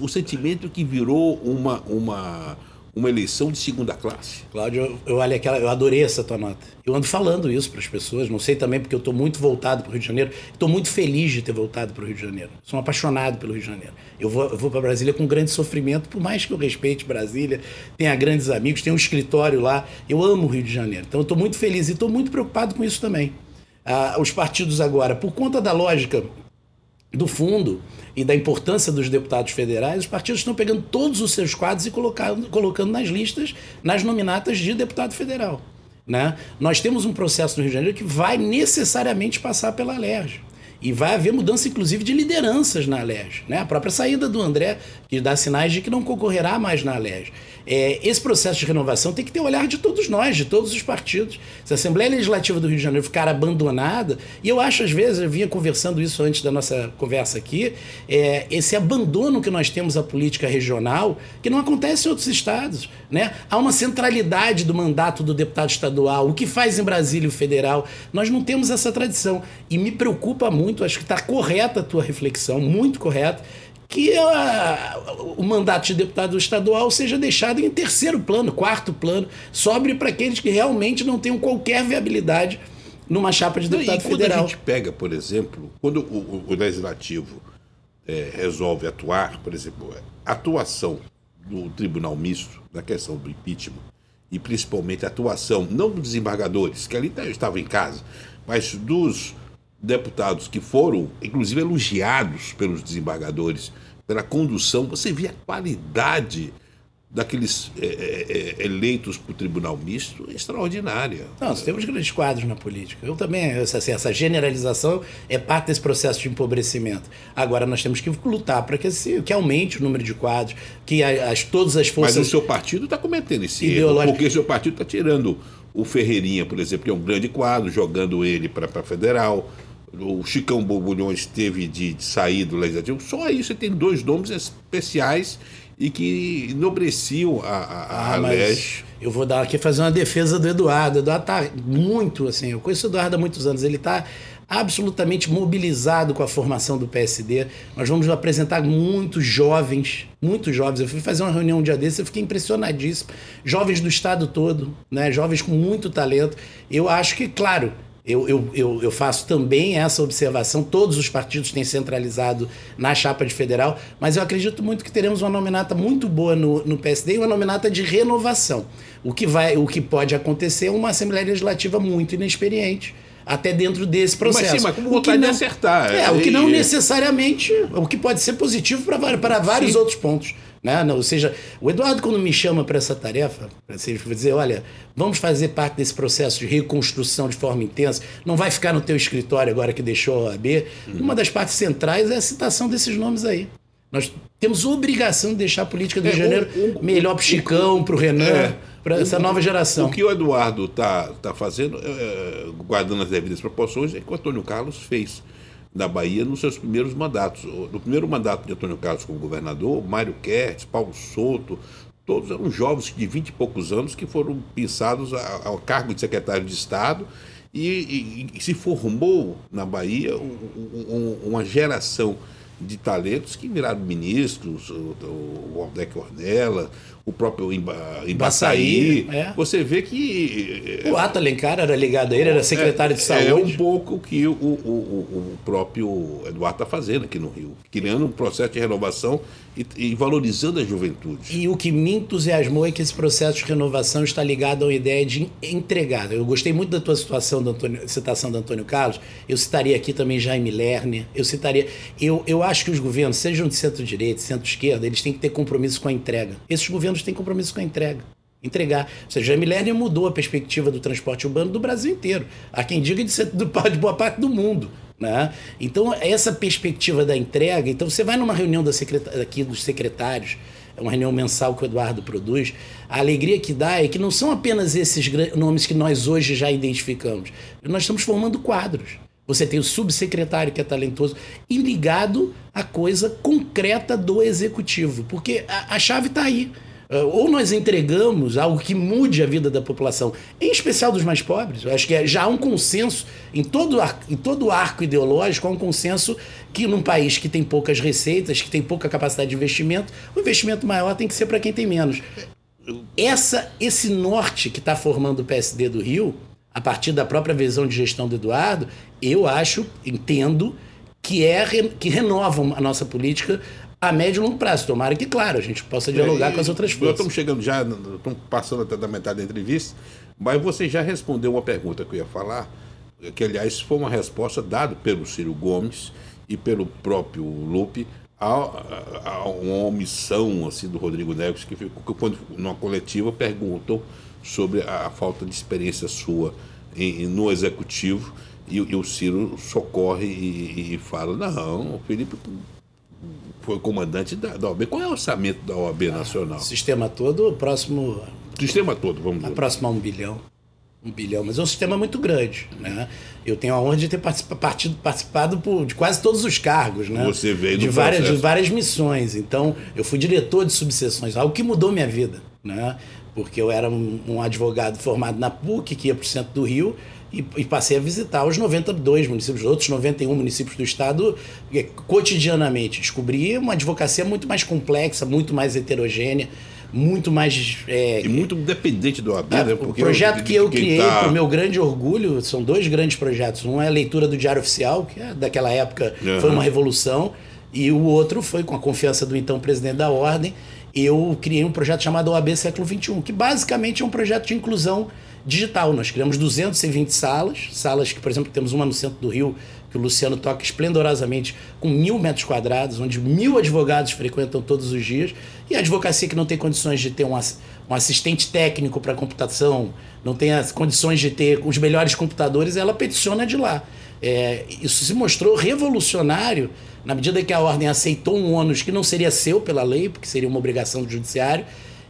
O sentimento que virou uma, uma, uma eleição de segunda classe. Cláudio, eu, olha eu adorei essa tua nota. Eu ando falando isso para as pessoas, não sei também porque eu estou muito voltado para o Rio de Janeiro. Estou muito feliz de ter voltado para o Rio de Janeiro. Sou um apaixonado pelo Rio de Janeiro. Eu vou, eu vou para Brasília com grande sofrimento, por mais que eu respeite Brasília, tenha grandes amigos, tenha um escritório lá. Eu amo o Rio de Janeiro. Então eu estou muito feliz e estou muito preocupado com isso também ah, os partidos agora, por conta da lógica do fundo e da importância dos deputados federais, os partidos estão pegando todos os seus quadros e colocando, colocando nas listas, nas nominatas de deputado federal. Né? Nós temos um processo no Rio de Janeiro que vai necessariamente passar pela LERJ. E vai haver mudança, inclusive, de lideranças na Alerj. Né? A própria saída do André, que dá sinais de que não concorrerá mais na Alerj. É, esse processo de renovação tem que ter o olhar de todos nós, de todos os partidos. Se a Assembleia Legislativa do Rio de Janeiro ficar abandonada, e eu acho, às vezes, eu vinha conversando isso antes da nossa conversa aqui, é, esse abandono que nós temos à política regional, que não acontece em outros estados. Né? Há uma centralidade do mandato do deputado estadual, o que faz em Brasília o federal. Nós não temos essa tradição. E me preocupa muito, acho que está correta a tua reflexão, muito correta que a, o mandato de deputado estadual seja deixado em terceiro plano, quarto plano, sobre para aqueles que realmente não tenham qualquer viabilidade numa chapa de deputado e quando federal. Quando a gente pega, por exemplo, quando o, o, o legislativo é, resolve atuar, por exemplo, a atuação do Tribunal Misto na questão do impeachment, e principalmente a atuação, não dos desembargadores, que ali estavam em casa, mas dos deputados que foram, inclusive, elogiados pelos desembargadores pela condução, você via a qualidade daqueles é, é, é eleitos para o Tribunal Misto extraordinária. Nós temos grandes quadros na política. Eu também, assim, essa generalização é parte desse processo de empobrecimento. Agora, nós temos que lutar para que, assim, que aumente o número de quadros, que as, todas as forças... Mas o seu partido está cometendo esse erro, porque o seu partido está tirando o Ferreirinha, por exemplo, que é um grande quadro, jogando ele para a federal o Chicão Borbulhões teve de, de sair do legislativo, só aí você tem dois nomes especiais e que enobreciam a, a, ah, Leste. Eu vou dar aqui fazer uma defesa do Eduardo. O Eduardo está muito assim. Eu conheço o Eduardo há muitos anos. Ele está absolutamente mobilizado com a formação do PSD. Nós vamos apresentar muitos jovens, muitos jovens. Eu fui fazer uma reunião um dia desse, eu fiquei impressionadíssimo. Jovens do estado todo, né? jovens com muito talento. Eu acho que, claro, eu, eu, eu, eu, faço também essa observação. Todos os partidos têm centralizado na chapa de federal, mas eu acredito muito que teremos uma nominata muito boa no, no PSD e uma nominata de renovação. O que, vai, o que pode acontecer é uma Assembleia Legislativa muito inexperiente até dentro desse processo. Mas sim, mas como vontade não, de acertar. É, o que não necessariamente, o que pode ser positivo para, para vários sim. outros pontos. Né? Ou seja, o Eduardo, quando me chama para essa tarefa, para dizer, olha, vamos fazer parte desse processo de reconstrução de forma intensa, não vai ficar no teu escritório agora que deixou a OAB, uhum. uma das partes centrais é a citação desses nomes aí. Nós temos obrigação de deixar a política do Rio de é, Janeiro melhor para o Chicão, para o Renan, é, para essa nova geração. O que o Eduardo está tá fazendo, é, guardando as devidas proporções, é que o Antônio Carlos fez da Bahia nos seus primeiros mandatos. No primeiro mandato de Antônio Carlos como governador, Mário Kertz, Paulo Souto, todos eram jovens de 20 e poucos anos que foram pensados ao cargo de secretário de Estado e, e, e se formou na Bahia um, um, uma geração de talentos que viraram ministros, o, o Ornella, o próprio Embaçaí. É. Você vê que. O Ata Alencar era ligado a ele, era secretário é, de saúde. É um pouco o que o, o, o, próprio Eduardo está fazendo aqui no Rio, criando um processo de renovação e, e, valorizando a juventude. E o que me entusiasmou é que esse processo de renovação está ligado a uma ideia de entregar. Eu gostei muito da tua situação, da Antônio, citação do Antônio Carlos. Eu citaria aqui também Jaime Lerner. Eu citaria. Eu, eu acho que os governos, sejam de centro-direita, centro-esquerda, eles têm que ter compromisso com a entrega. Esses governos governos têm compromisso com a entrega. Entregar. Ou seja, a Milênio mudou a perspectiva do transporte urbano do Brasil inteiro. Há quem diga de, ser, (laughs) de boa parte do mundo. Né? Então, essa perspectiva da entrega. Então, você vai numa reunião da aqui dos secretários, é uma reunião mensal que o Eduardo produz. A alegria que dá é que não são apenas esses nomes que nós hoje já identificamos. Nós estamos formando quadros. Você tem o subsecretário que é talentoso e ligado à coisa concreta do executivo, porque a, a chave está aí. Ah, ou nós entregamos algo que mude a vida da população, em especial dos mais pobres. Eu acho que é, já há um consenso em todo, em todo o arco ideológico, há um consenso que num país que tem poucas receitas, que tem pouca capacidade de investimento, o investimento maior tem que ser para quem tem menos. Essa, esse norte que está formando o PSD do Rio, a partir da própria visão de gestão do Eduardo, eu acho, entendo, que é que renovam a nossa política a médio e longo prazo. Tomara que, claro, a gente possa dialogar é, com as outras forças. Estamos chegando já, estamos passando até da metade da entrevista, mas você já respondeu uma pergunta que eu ia falar, que aliás foi uma resposta dada pelo Ciro Gomes e pelo próprio Lupe a, a, a uma omissão assim, do Rodrigo Neves, que ficou, quando numa coletiva perguntou sobre a, a falta de experiência sua em, no executivo. E, e, o Ciro socorre e, e fala: não, o Felipe foi comandante da, da OAB. Qual é o orçamento da OAB ah, Nacional? Sistema todo, próximo. Sistema todo, vamos dizer. Próximo a um bilhão. Um bilhão, mas é um sistema muito grande. Né? Eu tenho a honra de ter participado, participado por, de quase todos os cargos. Né? Você veio de várias, de várias missões. Então, eu fui diretor de subseções, algo que mudou minha vida. Né? Porque eu era um, um advogado formado na PUC, que ia para o centro do Rio, e, e, passei a visitar os 92 municípios, os outros 91 municípios do estado, cotidianamente. Descobri uma advocacia muito mais complexa, muito mais heterogênea, muito mais. É, e muito dependente do OAB, é, né? Porque o projeto que eu criei, tá... para o meu grande orgulho, são dois grandes projetos. Um é a leitura do Diário Oficial, que é, daquela época uhum. foi uma revolução, e o outro foi com a confiança do então presidente da Ordem. Eu criei um projeto chamado OAB Século XXI, que basicamente é um projeto de inclusão digital. Nós criamos 220 salas, salas que, por exemplo, temos uma no centro do Rio, que o Luciano toca esplendorosamente, com mil metros quadrados, onde mil advogados frequentam todos os dias, e a advocacia que não tem condições de ter um, um assistente técnico para computação, não tem as condições de ter os melhores computadores, ela peticiona de lá. É, isso se mostrou revolucionário na medida que a ordem aceitou um ônus que não seria seu pela lei, porque seria uma obrigação do judiciário,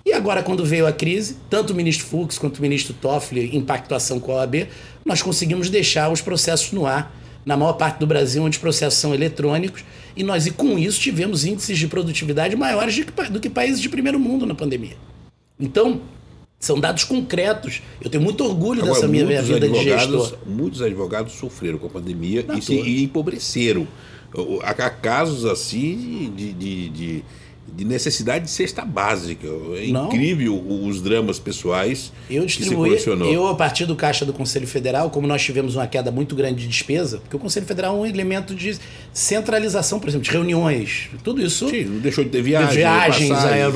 e agora, quando veio a crise, tanto o ministro Fux quanto o ministro Toffoli, em pactuação com a OAB, nós conseguimos deixar os processos no ar na maior parte do Brasil, onde os processos são eletrônicos, e nós, e com isso, tivemos índices de produtividade maiores do que países de primeiro mundo na pandemia. Então, são dados concretos. Eu tenho muito orgulho Agora, dessa minha, minha vida de gestor. Muitos advogados sofreram com a pandemia e, se, e empobreceram. Há casos assim de, de, de de necessidade de cesta básica. É Não. incrível os dramas pessoais eu que se Eu, a partir do Caixa do Conselho Federal, como nós tivemos uma queda muito grande de despesa, porque o Conselho Federal é um elemento de centralização, por exemplo, de reuniões, tudo isso. Sim, não deixou de ter viagem, de viagens. Passagens,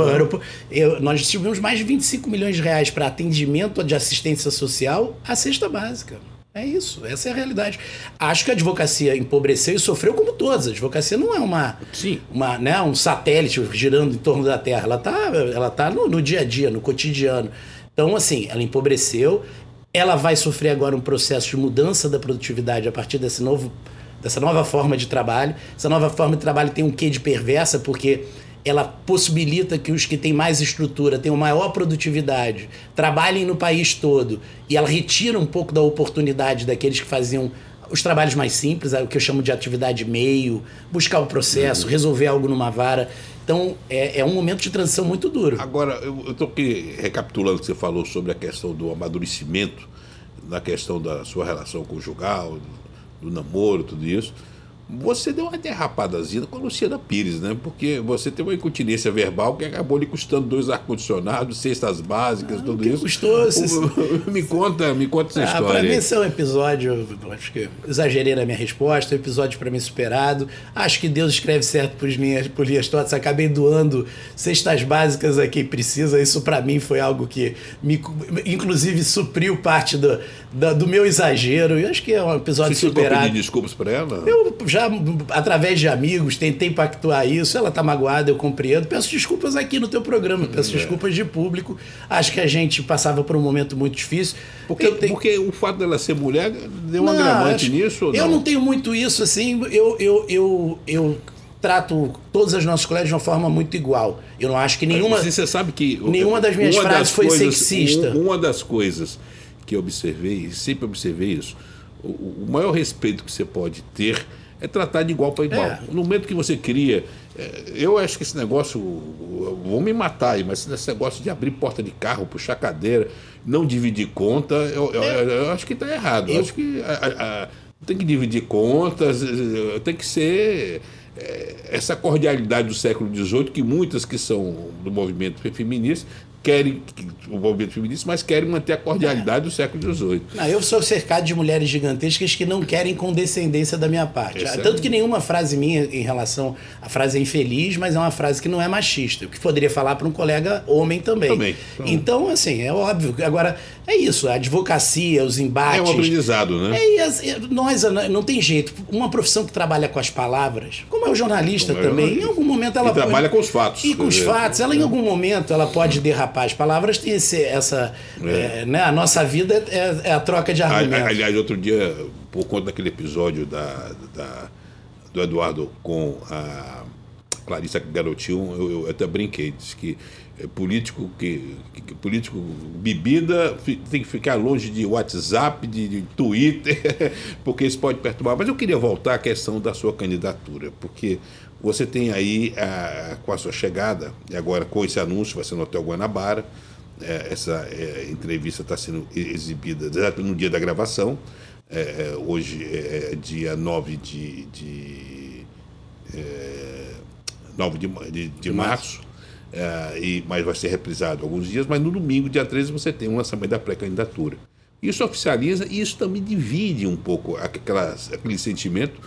eu, nós distribuímos mais de 25 milhões de reais para atendimento de assistência social à cesta básica. É isso, essa é a realidade. Acho que a advocacia empobreceu e sofreu como todas. A advocacia não é uma, Sim. uma né, um satélite girando em torno da Terra. Ela está ela tá no, no dia a dia, no cotidiano. Então, assim, ela empobreceu. Ela vai sofrer agora um processo de mudança da produtividade a partir desse novo, dessa nova forma de trabalho. Essa nova forma de trabalho tem um quê de perversa, porque ela possibilita que os que têm mais estrutura, tenham maior produtividade, trabalhem no país todo, e ela retira um pouco da oportunidade daqueles que faziam os trabalhos mais simples, o que eu chamo de atividade meio, buscar o processo, uhum. resolver algo numa vara. Então, é, é, um momento de transição muito duro. Agora, eu estou aqui recapitulando o que você falou sobre a questão do amadurecimento, na questão da sua relação conjugal, do, do namoro, tudo isso. Você deu uma derrapadazinha com a Luciana Pires, né? Porque você teve uma incontinência verbal que acabou lhe custando dois ar-condicionados, cestas básicas, ah, tudo isso. Custou esses... me conta, me conta essa ah, história. Para mim, esse é um episódio, acho que exagerei na minha resposta, um episódio para mim superado. Acho que Deus escreve certo por minhas, por totas. Acabei doando cestas básicas a quem precisa. Isso para mim foi algo que me, inclusive, supriu parte do, do, do meu exagero. E acho que é um episódio Você superado. Você pedir desculpas para ela? Eu já já, através de amigos, tentei pactuar isso. Ela tá magoada, eu compreendo. Peço desculpas aqui no teu programa, peço é. desculpas de público. Acho que a gente passava por um momento muito difícil. Porque, tenho... porque o fato dela ser mulher deu um agravante nisso? Não? Eu não tenho muito isso, assim. Eu, eu, eu, eu trato todas as nossas colegas de uma forma muito igual. Eu não acho que nenhuma. Mas você sabe que. Nenhuma das minhas frases das foi coisas, sexista. Uma das coisas que eu observei, sempre observei isso, o, o maior respeito que você pode ter é tratar de igual para igual. É. No momento que você cria. É, eu acho que esse negócio. Vou me matar aí, mas esse negócio de abrir porta de carro, puxar cadeira, não dividir conta, eu, eu, é. eu acho que está errado. Eu, eu acho que a, a, tem que dividir contas, tem que ser essa cordialidade do século XVIII, que muitas que são do movimento feminista querem o movimento feminista, mas querem manter a cordialidade do século XVIII. Não, eu sou cercado de mulheres gigantescas que não querem condescendência da minha parte. Esse Tanto é... que nenhuma frase minha em relação à frase é infeliz, mas é uma frase que não é machista, que poderia falar para um colega homem também. também. Então, assim, é óbvio. Agora, é isso, a advocacia, os embates. É um aprendizado, né? É, nós, não tem jeito. Uma profissão que trabalha com as palavras, como é o jornalista como é também, é em algum momento ela. E pode, trabalha com os fatos. E com os fatos. Ela, em algum momento, ela pode derrapar as palavras, tem esse, essa. É. É, né? A nossa vida é, é, a troca de argumentos. Aliás, outro dia, por conta daquele episódio da, da do Eduardo com a Clarissa Garotinho, eu, eu até brinquei, disse que é, político que, que, político bebida tem que ficar longe de WhatsApp, de, de, Twitter, (laughs) porque isso pode perturbar. Mas eu queria voltar à questão da sua candidatura, porque você tem aí, a, com a sua chegada, e agora com esse anúncio, vai ser no Hotel Guanabara, é, essa é, entrevista está sendo exibida no dia da gravação, é, é hoje é, é dia 9 de, de, 9 de, de, de março, é, e, mas vai ser reprisado alguns dias, mas no domingo, dia 13, você tem um lançamento da pré-candidatura. Isso oficializa e isso também divide um pouco aquelas, aquele sentimento,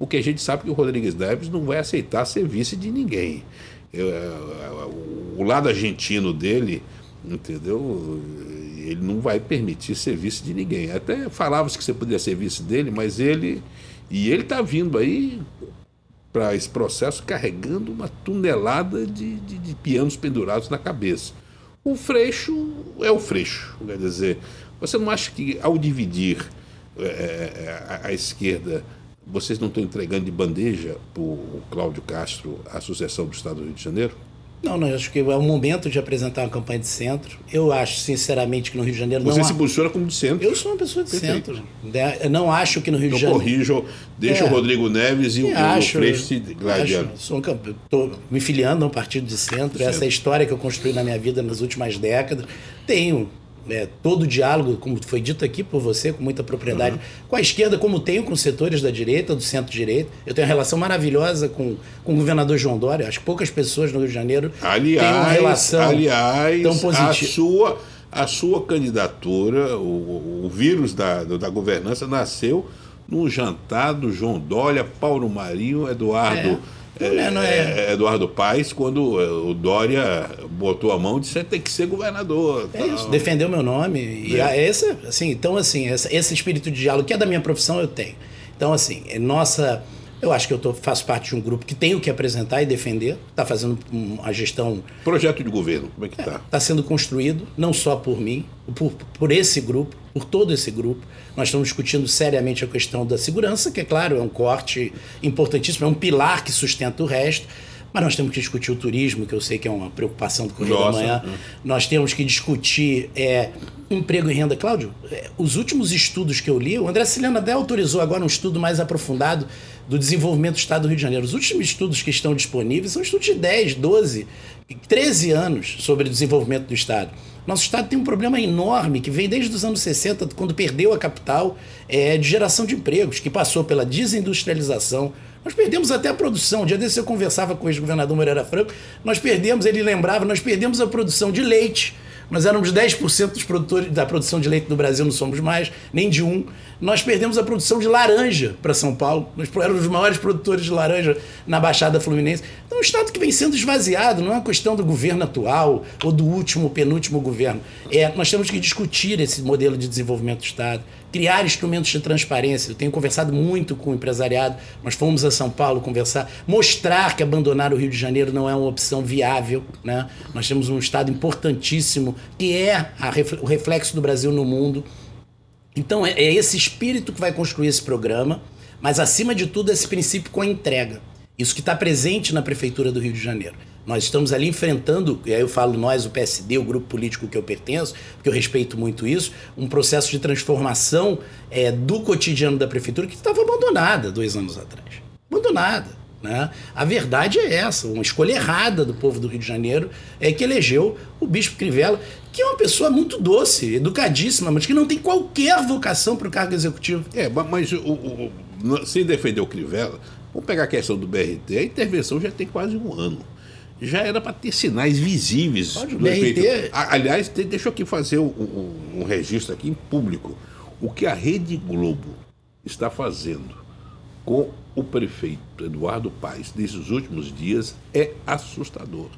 porque a gente sabe que o Rodrigues Neves não vai aceitar ser vice de ninguém. Eu, é, o lado argentino dele, entendeu? Ele não vai permitir ser vice de ninguém. Até falava-se que você podia ser vice dele, mas ele. E ele está vindo aí para esse processo carregando uma tonelada de, de, de, pianos pendurados na cabeça. O Freixo é o Freixo, quer dizer, você não acha que ao dividir é, é a, a, esquerda, vocês não estão entregando de bandeja para o Cláudio Castro a sucessão do Estado do Rio de Janeiro? Não, não, acho que é o momento de apresentar uma campanha de centro. Eu acho, sinceramente, que no Rio de Janeiro Você não se há... posiciona como de centro. Eu sou uma pessoa de Perfeito. centro. Eu não acho que no Rio de Então Janeiro... corrijo, deixa É. o Rodrigo Neves e o, e o acho, Freixo se gladiando. um campe- tô me filiando a um partido de centro. Essa é a história que eu construí na minha vida nas últimas décadas. Tenho é, todo o diálogo, como foi dito aqui por você, com muita propriedade, Uhum. com a esquerda, como tenho com os setores da direita, do centro-direita. Eu tenho uma relação maravilhosa com, com o governador João Dória. Acho que poucas pessoas no Rio de Janeiro Aliás, têm uma relação aliás tão a positiva. sua a sua candidatura, o, o vírus da, da governança nasceu num jantar do João Dória, Paulo Marinho, Eduardo É. Não é- não é- eh, Eduardo Paes, quando eh, o Dória botou a mão e disse tem que ser governador. É isso, defendeu meu nome. E É. esse, assim, então, assim, esse espírito de diálogo, que é da minha profissão, eu tenho. Então, assim, é nossa. Eu acho que eu tô, faço parte de um grupo que tem o que apresentar e defender. Está fazendo a gestão. Projeto de governo, como é que está? Está sendo construído, não só por mim, por, por esse grupo, por todo esse grupo. Nós estamos discutindo seriamente a questão da segurança, que, é claro, é um corte importantíssimo, é um pilar que sustenta o resto. Mas nós temos que discutir o turismo, que eu sei que é uma preocupação do Correio da Nossa, Manhã. hum. Nós temos que discutir é, emprego e renda. Cláudio, é, os últimos estudos que eu li, o André Siliano até autorizou agora um estudo mais aprofundado do desenvolvimento do Estado do Rio de Janeiro. Os últimos estudos que estão disponíveis são estudos de 10, 12, 13 anos sobre o desenvolvimento do Estado. Nosso Estado tem um problema enorme que vem desde os anos 60, quando perdeu a capital, é, de geração de empregos, que passou pela desindustrialização. Nós perdemos até a produção. Um dia desse eu conversava com o ex-governador Moreira Franco. Nós perdemos, ele lembrava, nós perdemos a produção de leite. Nós éramos 10% dos produtores da produção de leite no Brasil, não somos mais, nem de um. Nós perdemos a produção de laranja para São Paulo. Nós éramos os maiores produtores de laranja na Baixada Fluminense. Então, é um Estado que vem sendo esvaziado, não é uma questão do governo atual ou do último, penúltimo governo. É, nós temos que discutir esse modelo de desenvolvimento do Estado, criar instrumentos de transparência. Eu tenho conversado muito com o empresariado, nós fomos a São Paulo conversar, mostrar que abandonar o Rio de Janeiro não é uma opção viável. Né? Nós temos um Estado importantíssimo, que é a o reflexo do Brasil no mundo. Então é, é esse espírito que vai construir esse programa, mas acima de tudo esse princípio com a entrega. Isso que está presente na Prefeitura do Rio de Janeiro. Nós estamos ali enfrentando, e aí eu falo nós, o PSD, o grupo político que eu pertenço, porque eu respeito muito isso, um processo de transformação é, do cotidiano da Prefeitura que estava abandonada dois anos atrás. Abandonada. Né? A verdade é essa, uma escolha errada do povo do Rio de Janeiro é que elegeu o Bispo Crivella, que é uma pessoa muito doce, educadíssima, mas que não tem qualquer vocação para o cargo executivo. É, ma- mas o, o- o- sem defender o Crivella, vamos pegar a questão do BRT, a intervenção já tem quase um ano. Já era para ter sinais visíveis. Pode, do efeito. Aliás, deixa eu aqui fazer um, um- um registro aqui em público. O que a Rede Globo está fazendo com o prefeito Eduardo Paes nesses últimos dias é assustador.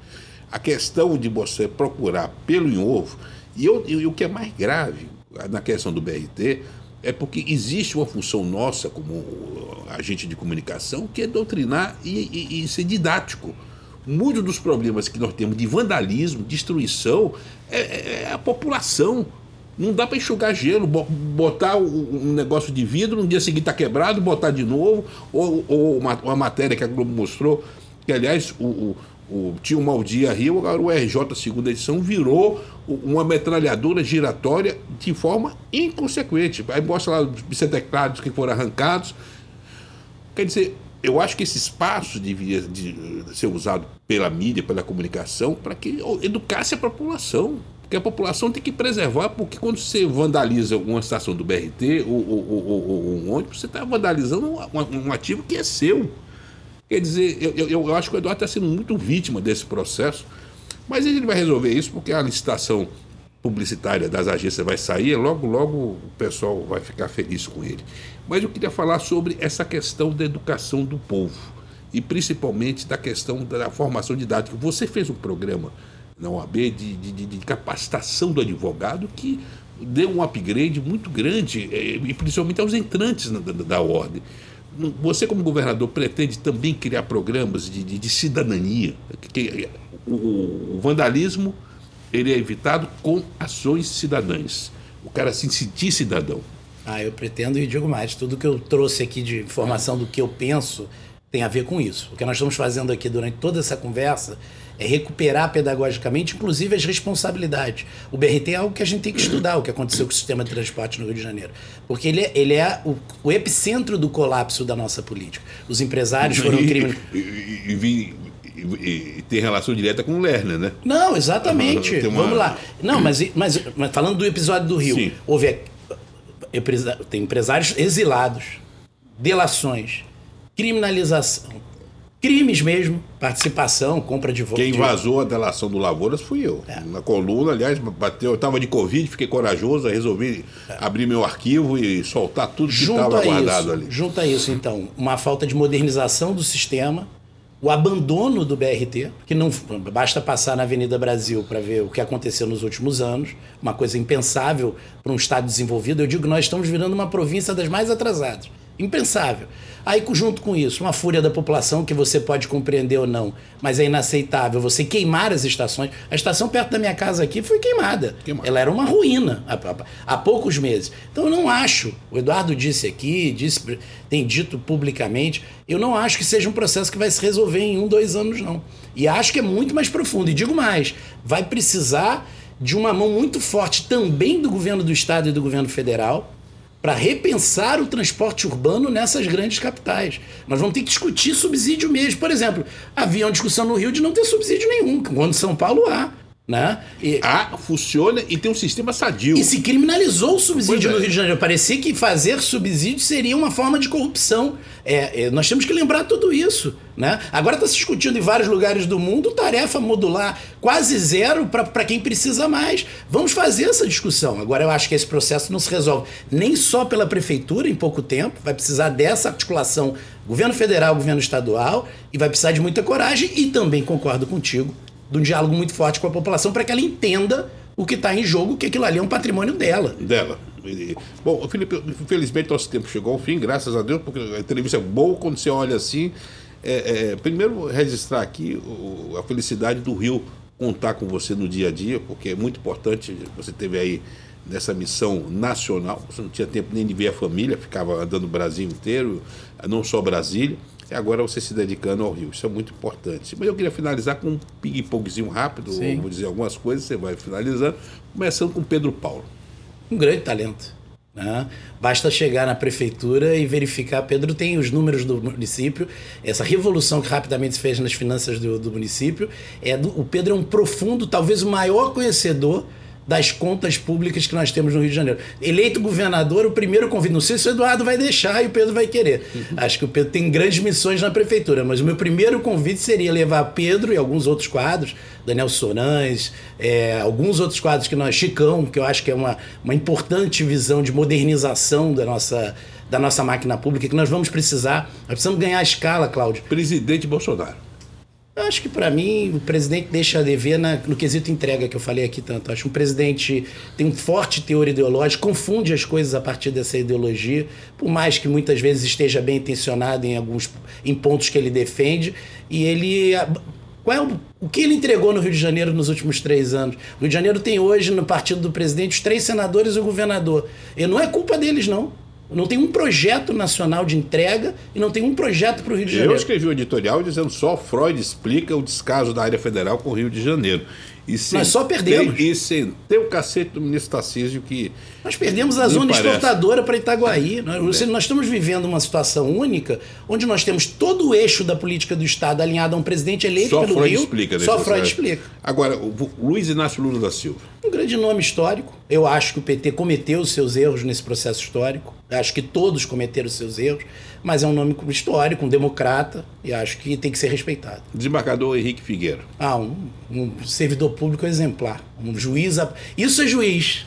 A questão de você procurar pelo em ovo, e, eu- e o que é mais grave na questão do BRT é porque existe uma função nossa como agente de comunicação que é doutrinar e, e- e ser didático. Muitos dos problemas que nós temos de vandalismo, destruição, é, é- é a população. Não dá para enxugar gelo, bo- botar um negócio de vidro, no dia seguinte está quebrado, botar de novo, ou, ou uma, uma matéria que a Globo mostrou, que aliás o, o, o tinha o Maldia Rio, agora o RJ segunda edição virou uma metralhadora giratória de forma inconsequente. Aí mostra lá os biceteclados que foram arrancados. Quer dizer, eu acho que esse espaço devia de ser usado pela mídia, pela comunicação, para que educasse a população. Porque a população tem que preservar, porque quando você vandaliza uma estação do BRT ou, ou- ou- ou- um ônibus, você está vandalizando um, um ativo que é seu. Quer dizer, eu, eu, eu acho que o Eduardo está sendo muito vítima desse processo, mas ele vai resolver isso porque a licitação publicitária das agências vai sair, logo, logo o pessoal vai ficar feliz com ele. Mas eu queria falar sobre essa questão da educação do povo e principalmente da questão da formação didática. Você fez um programa na OAB de, de, de- capacitação do advogado que deu um upgrade muito grande, eh, e principalmente aos entrantes na- da, da ordem. Você, como governador, pretende também criar programas de, de- de cidadania? Que, que- o, o vandalismo ele é evitado com ações cidadãs. O cara se sentir cidadão. Ah, eu pretendo e digo mais, tudo que eu trouxe aqui de informação do que eu penso tem a ver com isso. O que nós estamos fazendo aqui durante toda essa conversa é recuperar pedagogicamente, inclusive, as responsabilidades. O BRT é algo que a gente tem que estudar, o que aconteceu com o sistema de transporte no Rio de Janeiro. Porque ele é, ele é o, o epicentro do colapso da nossa política. Os empresários foram crimes. E, e, e, e, tem relação direta com o Lerner, né? Não, exatamente. Uma... Vamos lá. Não, mas, mas, mas, falando do episódio do Rio, Sim. houve tem empresários exilados, delações, criminalização, crimes mesmo, participação, compra de voto. Quem vazou a delação do Lavouras fui eu. É. Na coluna, aliás, bateu, eu estava de Covid, fiquei corajoso, resolvi é. abrir meu arquivo e soltar tudo que estava guardado isso, ali. Junto a isso, então, uma falta de modernização do sistema, o abandono do BRT, que não basta passar na Avenida Brasil para ver o que aconteceu nos últimos anos, uma coisa impensável para um Estado desenvolvido. Eu digo que nós estamos virando uma província das mais atrasadas. Impensável. Aí, junto com isso, uma fúria da população que você pode compreender ou não, mas é inaceitável você queimar as estações. A estação perto da minha casa aqui foi queimada. queimada. Ela era uma ruína há, há, poucos meses. Então, eu não acho, o Eduardo disse aqui, disse, tem dito publicamente, eu não acho que seja um processo que vai se resolver em um, dois anos, não. E acho que é muito mais profundo. E digo mais, vai precisar de uma mão muito forte também do governo do Estado e do governo federal para repensar o transporte urbano nessas grandes capitais. Nós vamos ter que discutir subsídio mesmo. Por exemplo, havia uma discussão no Rio de não ter subsídio nenhum, quando São Paulo há. Né? E, ah, funciona e tem um sistema sadio. E se criminalizou o subsídio no é. Rio de Janeiro. Parecia que fazer subsídio seria uma forma de corrupção. É, é, nós temos que lembrar tudo isso. Né? Agora está se discutindo em vários lugares do mundo tarefa modular quase zero para quem precisa mais. Vamos fazer essa discussão. Agora eu acho que esse processo não se resolve nem só pela prefeitura em pouco tempo, vai precisar dessa articulação governo federal, governo estadual, e vai precisar de muita coragem e também concordo contigo de um diálogo muito forte com a população para que ela entenda o que está em jogo, que aquilo ali é um patrimônio dela. Dela. Bom, Felipe, infelizmente nosso tempo chegou ao fim, graças a Deus, porque a entrevista é boa quando você olha assim. É, é, primeiro, registrar aqui o, a felicidade do Rio contar com você no dia a dia, porque é muito importante. Você teve aí nessa missão nacional, você não tinha tempo nem de ver a família, ficava andando o Brasil inteiro, não só Brasília e agora você se dedicando ao Rio. Isso é muito importante. Mas eu queria finalizar com um ping-pongzinho rápido, vou dizer algumas coisas, você vai finalizando, começando com Pedro Paulo. Um grande talento. Né? Basta chegar na prefeitura e verificar. Pedro tem os números do município, essa revolução que rapidamente se fez nas finanças do, do município. É do, o Pedro é um profundo, talvez o maior conhecedor das contas públicas que nós temos no Rio de Janeiro. Eleito governador, o primeiro convite, não sei se o Eduardo vai deixar e o Pedro vai querer. Uhum. Acho que o Pedro tem grandes missões na prefeitura, mas o meu primeiro convite seria levar Pedro e alguns outros quadros, Daniel Sorães, é, alguns outros quadros que nós, Chicão, que eu acho que é uma, uma importante visão de modernização da nossa, da nossa máquina pública, que nós vamos precisar. Nós precisamos ganhar a escala, Cláudio. Presidente Bolsonaro. Eu acho que para mim o presidente deixa a dever na, no quesito entrega que eu falei aqui tanto. Eu acho que um presidente tem um forte teor ideológico, confunde as coisas a partir dessa ideologia, por mais que muitas vezes esteja bem intencionado em alguns em pontos que ele defende. E ele qual é o, o que ele entregou no Rio de Janeiro nos últimos três anos? O Rio de Janeiro tem hoje, no partido do presidente, os três senadores e o governador. E não é culpa deles, não. Não tem um projeto nacional de entrega e não tem um projeto para o Rio de Janeiro. Eu escrevi um editorial dizendo só Freud explica o descaso da área federal com o Rio de Janeiro. E Nós só perdemos. E sem ter o cacete do ministro Tarcísio que. Nós perdemos a zona parece. exportadora para Itaguaí. Nós, é. nós estamos vivendo uma situação única onde nós temos todo o eixo da política do Estado alinhado a um presidente eleito só pelo Freud Rio. Explica, só Freud explica. Agora, Luiz Inácio Lula da Silva. Um grande nome histórico. Eu acho que o PT cometeu os seus erros nesse processo histórico. Acho que todos cometeram os seus erros mas é um nome histórico, um democrata, e acho que tem que ser respeitado. Desembargador Henrique Figueira. Ah, um, um servidor público exemplar, um juiz. A... Isso é juiz.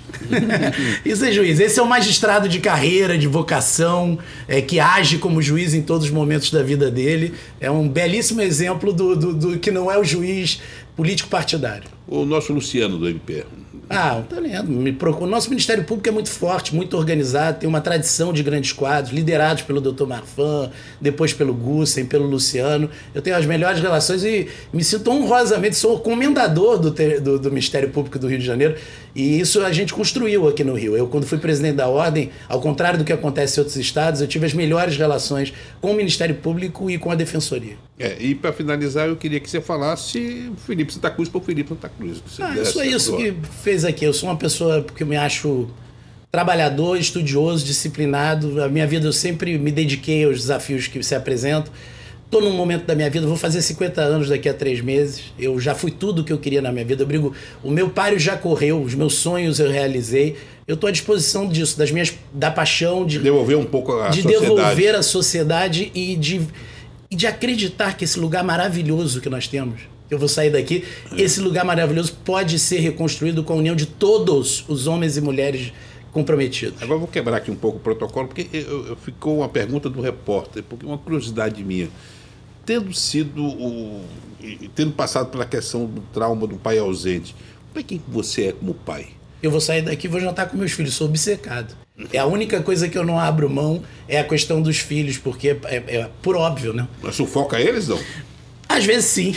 (laughs) Isso é juiz. Esse é o magistrado de carreira, de vocação, é, que age como juiz em todos os momentos da vida dele. É um belíssimo exemplo do, do, do que não é o juiz político partidário. O nosso Luciano do MP. Ah, um talento. Me procura. O nosso Ministério Público é muito forte, muito organizado, tem uma tradição de grandes quadros, liderados pelo Dr. Marfan, depois pelo Gussen, pelo Luciano. Eu tenho as melhores relações e me sinto honrosamente, sou comendador do, do, do Ministério Público do Rio de Janeiro. E isso a gente construiu aqui no Rio. Eu, quando fui presidente da Ordem, ao contrário do que acontece em outros estados, eu tive as melhores relações com o Ministério Público e com a Defensoria. É, e para finalizar, eu queria que você falasse Felipe Santa Cruz para o Felipe Santa Cruz. Ah, isso é isso que fez aqui. Eu sou uma pessoa que eu me acho trabalhador, estudioso, disciplinado. A minha vida eu sempre me dediquei aos desafios que se apresentam. Estou num momento da minha vida, vou fazer 50 anos daqui a três meses. Eu já fui tudo o que eu queria na minha vida. Eu brigo, o meu páreo já correu, os meus sonhos eu realizei. Eu estou à disposição disso, das minhas, da paixão de devolver um pouco a de sociedade. devolver a sociedade e de, e de acreditar que esse lugar maravilhoso que nós temos, eu vou sair daqui, é. esse lugar maravilhoso pode ser reconstruído com a união de todos os homens e mulheres comprometidos. Agora vou quebrar aqui um pouco o protocolo, porque eu, eu, ficou uma pergunta do repórter, porque uma curiosidade minha tendo sido o, tendo passado pela questão do trauma do pai ausente, como é que você é como pai? Eu vou sair daqui e vou jantar com meus filhos, sou obcecado. É a única coisa que eu não abro mão é a questão dos filhos, porque é, é, é por óbvio, né? Mas sufoca eles, não? Às vezes sim,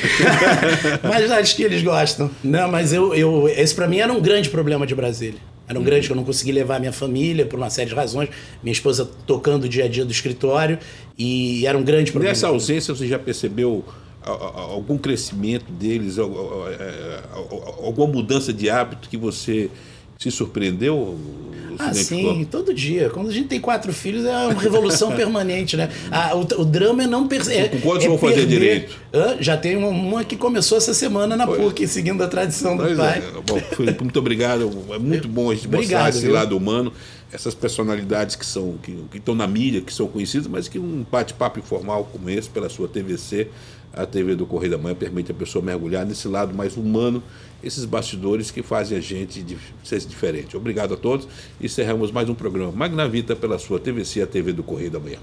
(laughs) mas acho que eles gostam. Não, mas eu, eu esse para mim era um grande problema de Brasília. Era um grande que eu não consegui levar minha família por uma série de razões. Minha esposa tocando o dia a dia do escritório e era um grande problema. Nessa ausência, você já percebeu algum crescimento deles, alguma mudança de hábito que você se surpreendeu? Ah, sim, todo dia. Quando a gente tem quatro filhos, é uma revolução (laughs) permanente, né? Ah, o, o, drama é não perceber. Com quantos é vão fazer direito? já tem uma, uma, que começou essa semana na pois. PUC, seguindo a tradição do pois pai. É. Bom, Felipe, muito obrigado. É muito bom a gente obrigado, mostrar esse viu? lado humano, essas personalidades que são que, que estão na mídia, que são conhecidas, mas que um bate-papo informal como esse, pela sua TVC, a TV do Correio da Manhã permite a pessoa mergulhar nesse lado mais humano, esses bastidores que fazem a gente ser diferente. Obrigado a todos encerramos mais um programa Magna Vita pela sua TVC, a TV do Correio da Manhã.